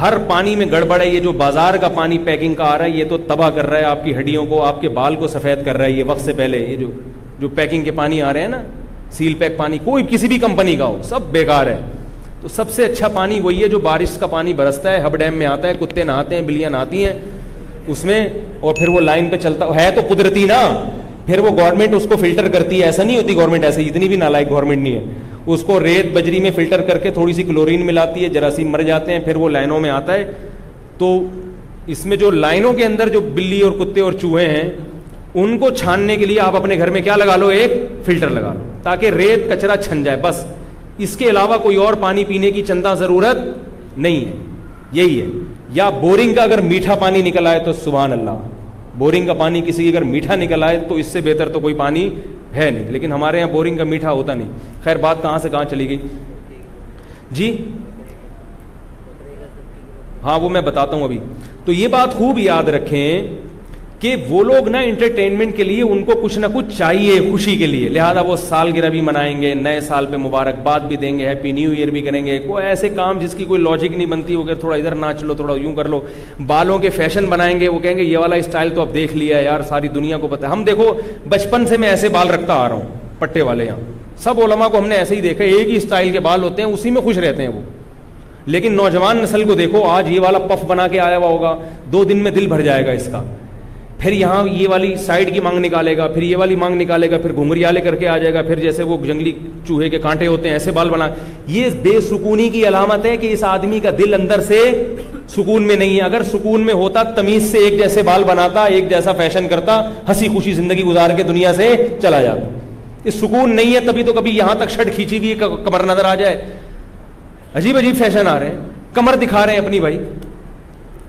ہر پانی میں گڑبڑ ہے یہ جو بازار کا پانی پیکنگ کا آ رہا ہے یہ تو تباہ کر رہا ہے آپ کی ہڈیوں کو آپ کے بال کو سفید کر رہا ہے یہ وقت سے پہلے یہ جو جو پیکنگ کے پانی آ رہے ہیں نا سیل پیک پانی کوئی کسی بھی کمپنی کا ہو سب بیکار ہے تو سب سے اچھا پانی وہی ہے جو بارش کا پانی برستا ہے ہب ڈیم میں آتا ہے کتے نہاتے ہیں بلیاں نہاتی ہیں اس میں اور پھر وہ لائن پہ چلتا ہے تو قدرتی نا پھر وہ گورنمنٹ اس کو فلٹر کرتی ہے ایسا نہیں ہوتی گورنمنٹ ایسے اتنی بھی نالائک گورنمنٹ نہیں ہے اس کو ریت بجری میں فلٹر کر کے تھوڑی سی کلورین ملاتی ہے جراثیم مر جاتے ہیں پھر وہ لائنوں میں آتا ہے تو اس میں جو لائنوں کے اندر جو بلی اور کتے اور چوہے ہیں ان کو چھاننے کے لیے آپ اپنے گھر میں کیا لگا لو ایک فلٹر لگا لو تاکہ ریت کچرا چھن جائے بس اس کے علاوہ کوئی اور پانی پینے کی چندہ ضرورت نہیں ہے یہی ہے یا بورنگ کا اگر میٹھا پانی نکل آئے تو سبحان اللہ بورنگ کا پانی کسی کی اگر میٹھا نکل آئے تو اس سے بہتر تو کوئی پانی ہے نہیں لیکن ہمارے یہاں بورنگ کا میٹھا ہوتا نہیں خیر بات کہاں سے کہاں چلی گئی جی ہاں وہ میں بتاتا ہوں ابھی تو یہ بات خوب یاد رکھیں کہ وہ لوگ نا انٹرٹینمنٹ کے لیے ان کو کچھ نہ کچھ چاہیے خوشی کے لیے لہٰذا وہ سال گرہ بھی منائیں گے نئے سال پہ مبارکباد بھی دیں گے ہیپی نیو ایئر بھی کریں گے کوئی ایسے کام جس کی کوئی لاجک نہیں بنتی وہ کہ تھوڑا ادھر ناچ لو تھوڑا یوں کر لو بالوں کے فیشن بنائیں گے وہ کہیں گے یہ والا اسٹائل تو اب دیکھ لیا یار ساری دنیا کو پتا ہم دیکھو بچپن سے میں ایسے بال رکھتا آ رہا ہوں پٹے والے یہاں سب علما کو ہم نے ایسے ہی دیکھا ایک ہی اسٹائل کے بال ہوتے ہیں اسی میں خوش رہتے ہیں وہ لیکن نوجوان نسل کو دیکھو آج یہ والا پف بنا کے آیا ہوا ہوگا دو دن میں دل بھر جائے گا اس کا پھر یہاں یہ والی سائڈ کی مانگ نکالے گا پھر یہ والی مانگ نکالے گا پھر گھونگری آلے کر کے آ جائے گا پھر جیسے وہ جنگلی چوہے کے کانٹے ہوتے ہیں ایسے بال بنا یہ بے سکونی کی علامت ہے کہ اس آدمی کا دل اندر سے سکون میں نہیں ہے اگر سکون میں ہوتا تمیز سے ایک جیسے بال بناتا ایک جیسا فیشن کرتا ہنسی خوشی زندگی گزار کے دنیا سے چلا جاتا یہ سکون نہیں ہے تبھی تو کبھی یہاں تک شٹ کھینچی ہوئی کمر نظر آ جائے عجیب عجیب فیشن آ رہے ہیں کمر دکھا رہے ہیں اپنی بھائی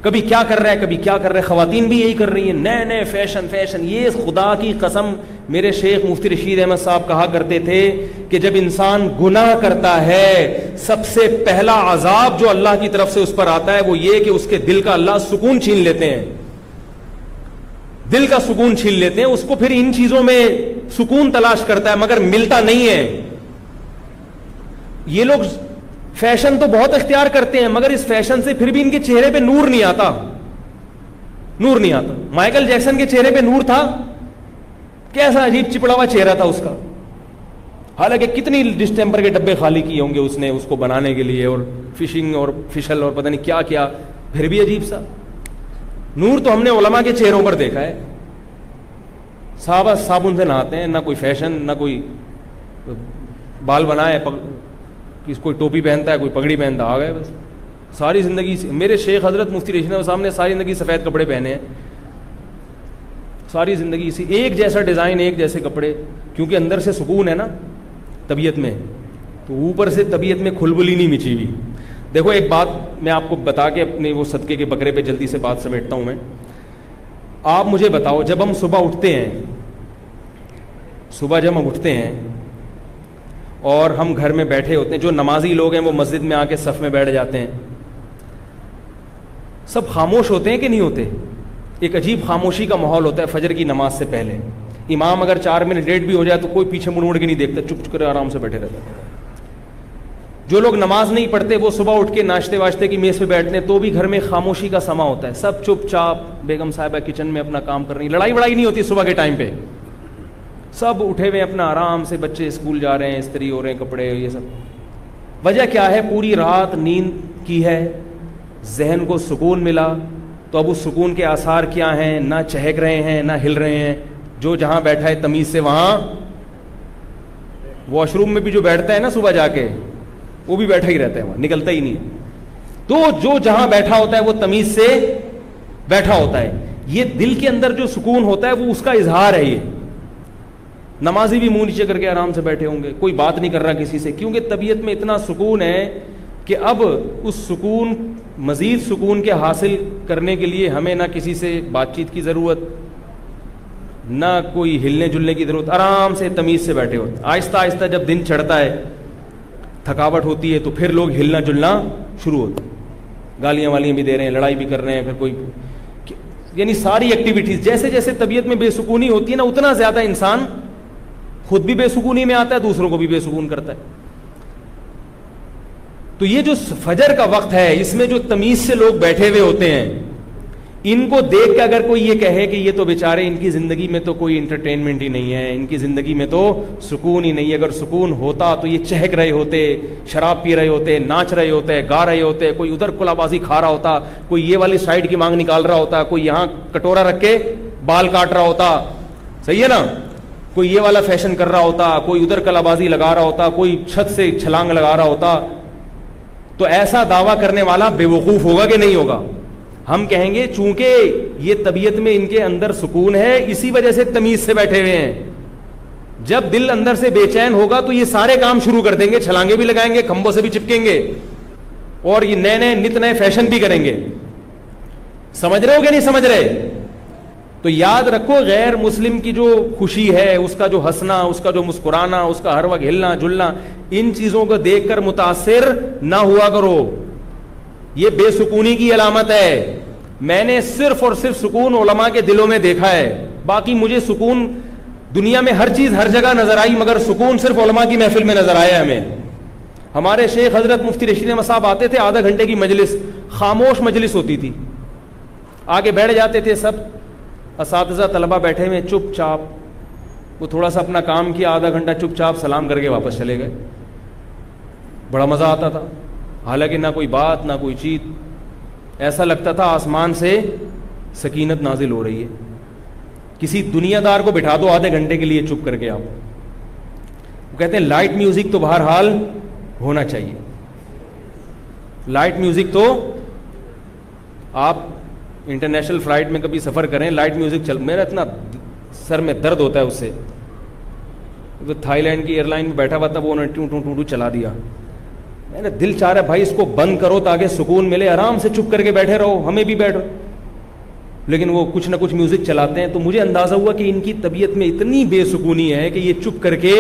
کبھی کیا کر رہا ہے کبھی کیا کر رہا ہے خواتین بھی یہی کر رہی ہیں نئے نئے فیشن فیشن یہ خدا کی قسم میرے شیخ مفتی رشید احمد صاحب کہا کرتے تھے کہ جب انسان گناہ کرتا ہے سب سے پہلا عذاب جو اللہ کی طرف سے اس پر آتا ہے وہ یہ کہ اس کے دل کا اللہ سکون چھین لیتے ہیں دل کا سکون چھین لیتے ہیں اس کو پھر ان چیزوں میں سکون تلاش کرتا ہے مگر ملتا نہیں ہے یہ لوگ فیشن تو بہت اختیار کرتے ہیں مگر اس فیشن سے پھر بھی ان کے چہرے پہ نور نہیں آتا نور نہیں آتا مائیکل جیکسن کے چہرے پہ نور تھا کیسا عجیب چپڑا ہوا چہرہ تھا اس کا حالانکہ کتنی ڈسٹمپر کے ڈبے خالی کیے ہوں گے اس نے اس کو بنانے کے لیے اور فشنگ اور فشل اور پتہ نہیں کیا کیا پھر بھی عجیب سا نور تو ہم نے علماء کے چہروں پر دیکھا ہے صحابہ صابن سے نہاتے ہیں نہ کوئی فیشن نہ کوئی بال بنائے کہ کوئی ٹوپی پہنتا ہے کوئی پگڑی پہنتا آ گئے بس ساری زندگی میرے شیخ حضرت مفتی رشن صاحب نے ساری زندگی سفید کپڑے پہنے ہیں ساری زندگی اسی ایک جیسا ڈیزائن ایک جیسے کپڑے کیونکہ اندر سے سکون ہے نا طبیعت میں تو اوپر سے طبیعت میں کھلبلی نہیں مچی ہوئی دیکھو ایک بات میں آپ کو بتا کے اپنے وہ صدقے کے بکرے پہ جلدی سے بات سمیٹتا ہوں میں آپ مجھے بتاؤ جب ہم صبح اٹھتے ہیں صبح جب ہم اٹھتے ہیں اور ہم گھر میں بیٹھے ہوتے ہیں جو نمازی لوگ ہیں وہ مسجد میں آ کے صف میں بیٹھ جاتے ہیں سب خاموش ہوتے ہیں کہ نہیں ہوتے ایک عجیب خاموشی کا ماحول ہوتا ہے فجر کی نماز سے پہلے امام اگر چار منٹ ڈیٹ بھی ہو جائے تو کوئی پیچھے مڑ مڑ کے نہیں دیکھتا چپ چپ کر آرام سے بیٹھے رہتے جو لوگ نماز نہیں پڑھتے وہ صبح اٹھ کے ناشتے واشتے کی میز پہ بیٹھتے ہیں تو بھی گھر میں خاموشی کا سما ہوتا ہے سب چپ چاپ بیگم صاحبہ کچن میں اپنا کام کر رہی ہیں لڑائی وڑائی نہیں ہوتی صبح کے ٹائم پہ سب اٹھے ہوئے اپنا آرام سے بچے اسکول جا رہے ہیں استری ہو رہے ہیں کپڑے یہ سب وجہ کیا ہے پوری رات نیند کی ہے ذہن کو سکون ملا تو اب اس سکون کے آثار کیا ہیں نہ چہک رہے ہیں نہ ہل رہے ہیں جو جہاں بیٹھا ہے تمیز سے وہاں واش روم میں بھی جو بیٹھتا ہے نا صبح جا کے وہ بھی بیٹھا ہی رہتا ہے وہاں نکلتا ہی نہیں تو جو جہاں بیٹھا ہوتا ہے وہ تمیز سے بیٹھا ہوتا ہے یہ دل کے اندر جو سکون ہوتا ہے وہ اس کا اظہار ہے یہ نمازی بھی منہ نیچے کر کے آرام سے بیٹھے ہوں گے کوئی بات نہیں کر رہا کسی سے کیونکہ طبیعت میں اتنا سکون ہے کہ اب اس سکون مزید سکون کے حاصل کرنے کے لیے ہمیں نہ کسی سے بات چیت کی ضرورت نہ کوئی ہلنے جلنے کی ضرورت آرام سے تمیز سے بیٹھے ہوتے آہستہ آہستہ جب دن چڑھتا ہے تھکاوٹ ہوتی ہے تو پھر لوگ ہلنا جلنا شروع ہوتا ہے گالیاں والیاں بھی دے رہے ہیں لڑائی بھی کر رہے ہیں پھر کوئی یعنی ساری ایکٹیویٹیز جیسے جیسے طبیعت میں بے سکونی ہوتی ہے نا اتنا زیادہ انسان خود بھی بے سکونی میں آتا ہے دوسروں کو بھی بے سکون کرتا ہے تو یہ جو فجر کا وقت ہے اس میں جو تمیز سے لوگ بیٹھے ہوئے ہوتے ہیں ان کو دیکھ کے اگر کوئی یہ کہے کہ یہ تو بےچارے ان کی زندگی میں تو کوئی انٹرٹینمنٹ ہی نہیں ہے ان کی زندگی میں تو سکون ہی نہیں ہے اگر سکون ہوتا تو یہ چہک رہے ہوتے شراب پی رہے ہوتے ناچ رہے ہوتے گا رہے ہوتے کوئی ادھر کلا بازی کھا رہا ہوتا کوئی یہ والی سائڈ کی مانگ نکال رہا ہوتا کوئی یہاں کٹورا رکھ کے بال کاٹ رہا ہوتا صحیح ہے نا کوئی یہ والا فیشن کر رہا ہوتا کوئی ادھر کلابازی لگا رہا ہوتا کوئی چھت سے چھلانگ لگا رہا ہوتا تو ایسا دعویٰ کرنے والا بے وقوف ہوگا کہ نہیں ہوگا ہم کہیں گے چونکہ یہ طبیعت میں ان کے اندر سکون ہے اسی وجہ سے تمیز سے بیٹھے ہوئے ہیں جب دل اندر سے بے چین ہوگا تو یہ سارے کام شروع کر دیں گے چھلانگے بھی لگائیں گے کھمبوں سے بھی چپکیں گے اور یہ نئے نئے نت نئے فیشن بھی کریں گے سمجھ رہے ہو کہ نہیں سمجھ رہے تو یاد رکھو غیر مسلم کی جو خوشی ہے اس کا جو ہنسنا اس کا جو مسکرانا اس کا ہر وقت ہلنا جلنا ان چیزوں کو دیکھ کر متاثر نہ ہوا کرو یہ بے سکونی کی علامت ہے میں نے صرف اور صرف سکون علماء کے دلوں میں دیکھا ہے باقی مجھے سکون دنیا میں ہر چیز ہر جگہ نظر آئی مگر سکون صرف علماء کی محفل میں نظر آیا ہمیں ہمارے شیخ حضرت مفتی رشید احمد صاحب آتے تھے آدھا گھنٹے کی مجلس خاموش مجلس ہوتی تھی آگے بیٹھ جاتے تھے سب اساتذہ طلبہ بیٹھے ہوئے چپ چاپ وہ تھوڑا سا اپنا کام کیا آدھا گھنٹہ چپ چاپ سلام کر کے واپس چلے گئے بڑا مزہ آتا تھا حالانکہ نہ کوئی بات نہ کوئی چیت ایسا لگتا تھا آسمان سے سکینت نازل ہو رہی ہے کسی دنیا دار کو بٹھا دو آدھے گھنٹے کے لیے چپ کر کے آپ وہ کہتے ہیں لائٹ میوزک تو بہر حال ہونا چاہیے لائٹ میوزک تو آپ انٹرنیشنل فلائٹ میں کبھی سفر کریں لائٹ میوزک چل میرا اتنا سر میں درد ہوتا ہے اس سے تھائی لینڈ کی ایئر لائن میں بیٹھا ہوا تھا وہ ٹو ٹو ٹو چلا دیا میں نے دل چاہ رہا ہے بھائی اس کو بند کرو تاکہ سکون ملے آرام سے چپ کر کے بیٹھے رہو ہمیں بھی بیٹھو لیکن وہ کچھ نہ کچھ میوزک چلاتے ہیں تو مجھے اندازہ ہوا کہ ان کی طبیعت میں اتنی بے سکونی ہے کہ یہ چپ کر کے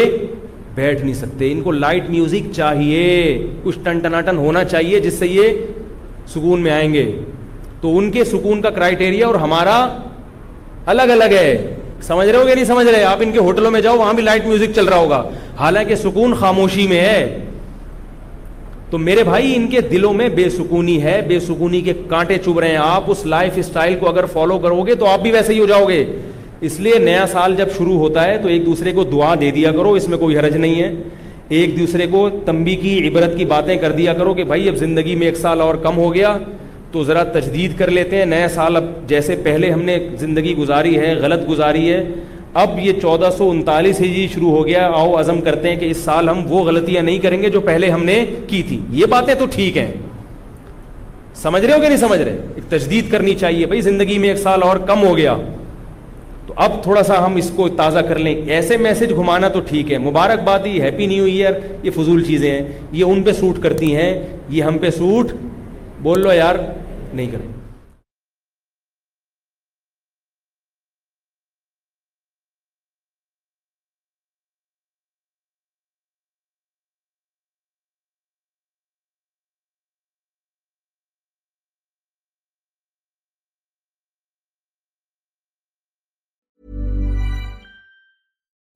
بیٹھ نہیں سکتے ان کو لائٹ میوزک چاہیے کچھ ٹن ٹناٹن ہونا چاہیے جس سے یہ سکون میں آئیں گے تو ان کے سکون کا کرائیٹیریا اور ہمارا الگ الگ ہے سمجھ رہے ہو یا نہیں سمجھ رہے آپ ان کے ہوٹلوں میں جاؤ وہاں بھی لائٹ میوزک چل رہا ہوگا حالانکہ سکون خاموشی میں ہے تو میرے بھائی ان کے دلوں میں بے سکونی ہے بے سکونی کے کانٹے چوب رہے ہیں آپ اس لائف اسٹائل کو اگر فالو کرو گے تو آپ بھی ویسے ہی ہو جاؤ گے اس لیے نیا سال جب شروع ہوتا ہے تو ایک دوسرے کو دعا دے دیا کرو اس میں کوئی حرج نہیں ہے ایک دوسرے کو تمبی کی عبرت کی باتیں کر دیا کرو کہ بھائی اب زندگی میں ایک سال اور کم ہو گیا تو ذرا تجدید کر لیتے ہیں نئے سال اب جیسے پہلے ہم نے زندگی گزاری ہے غلط گزاری ہے اب یہ چودہ سو انتالیس ہجری جی شروع ہو گیا آؤ عزم کرتے ہیں کہ اس سال ہم وہ غلطیاں نہیں کریں گے جو پہلے ہم نے کی تھی یہ باتیں تو ٹھیک ہیں سمجھ رہے ہو کہ نہیں سمجھ رہے ایک تجدید کرنی چاہیے بھائی زندگی میں ایک سال اور کم ہو گیا تو اب تھوڑا سا ہم اس کو تازہ کر لیں ایسے میسج گھمانا تو ٹھیک ہے مبارک باد ہیپی نیو ایئر یہ فضول چیزیں ہیں یہ ان پہ سوٹ کرتی ہیں یہ ہم پہ سوٹ بول لو یار نہیں کریں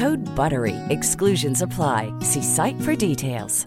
ہر بر وی ایسکلوژنس اپ سائٹ فر ٹس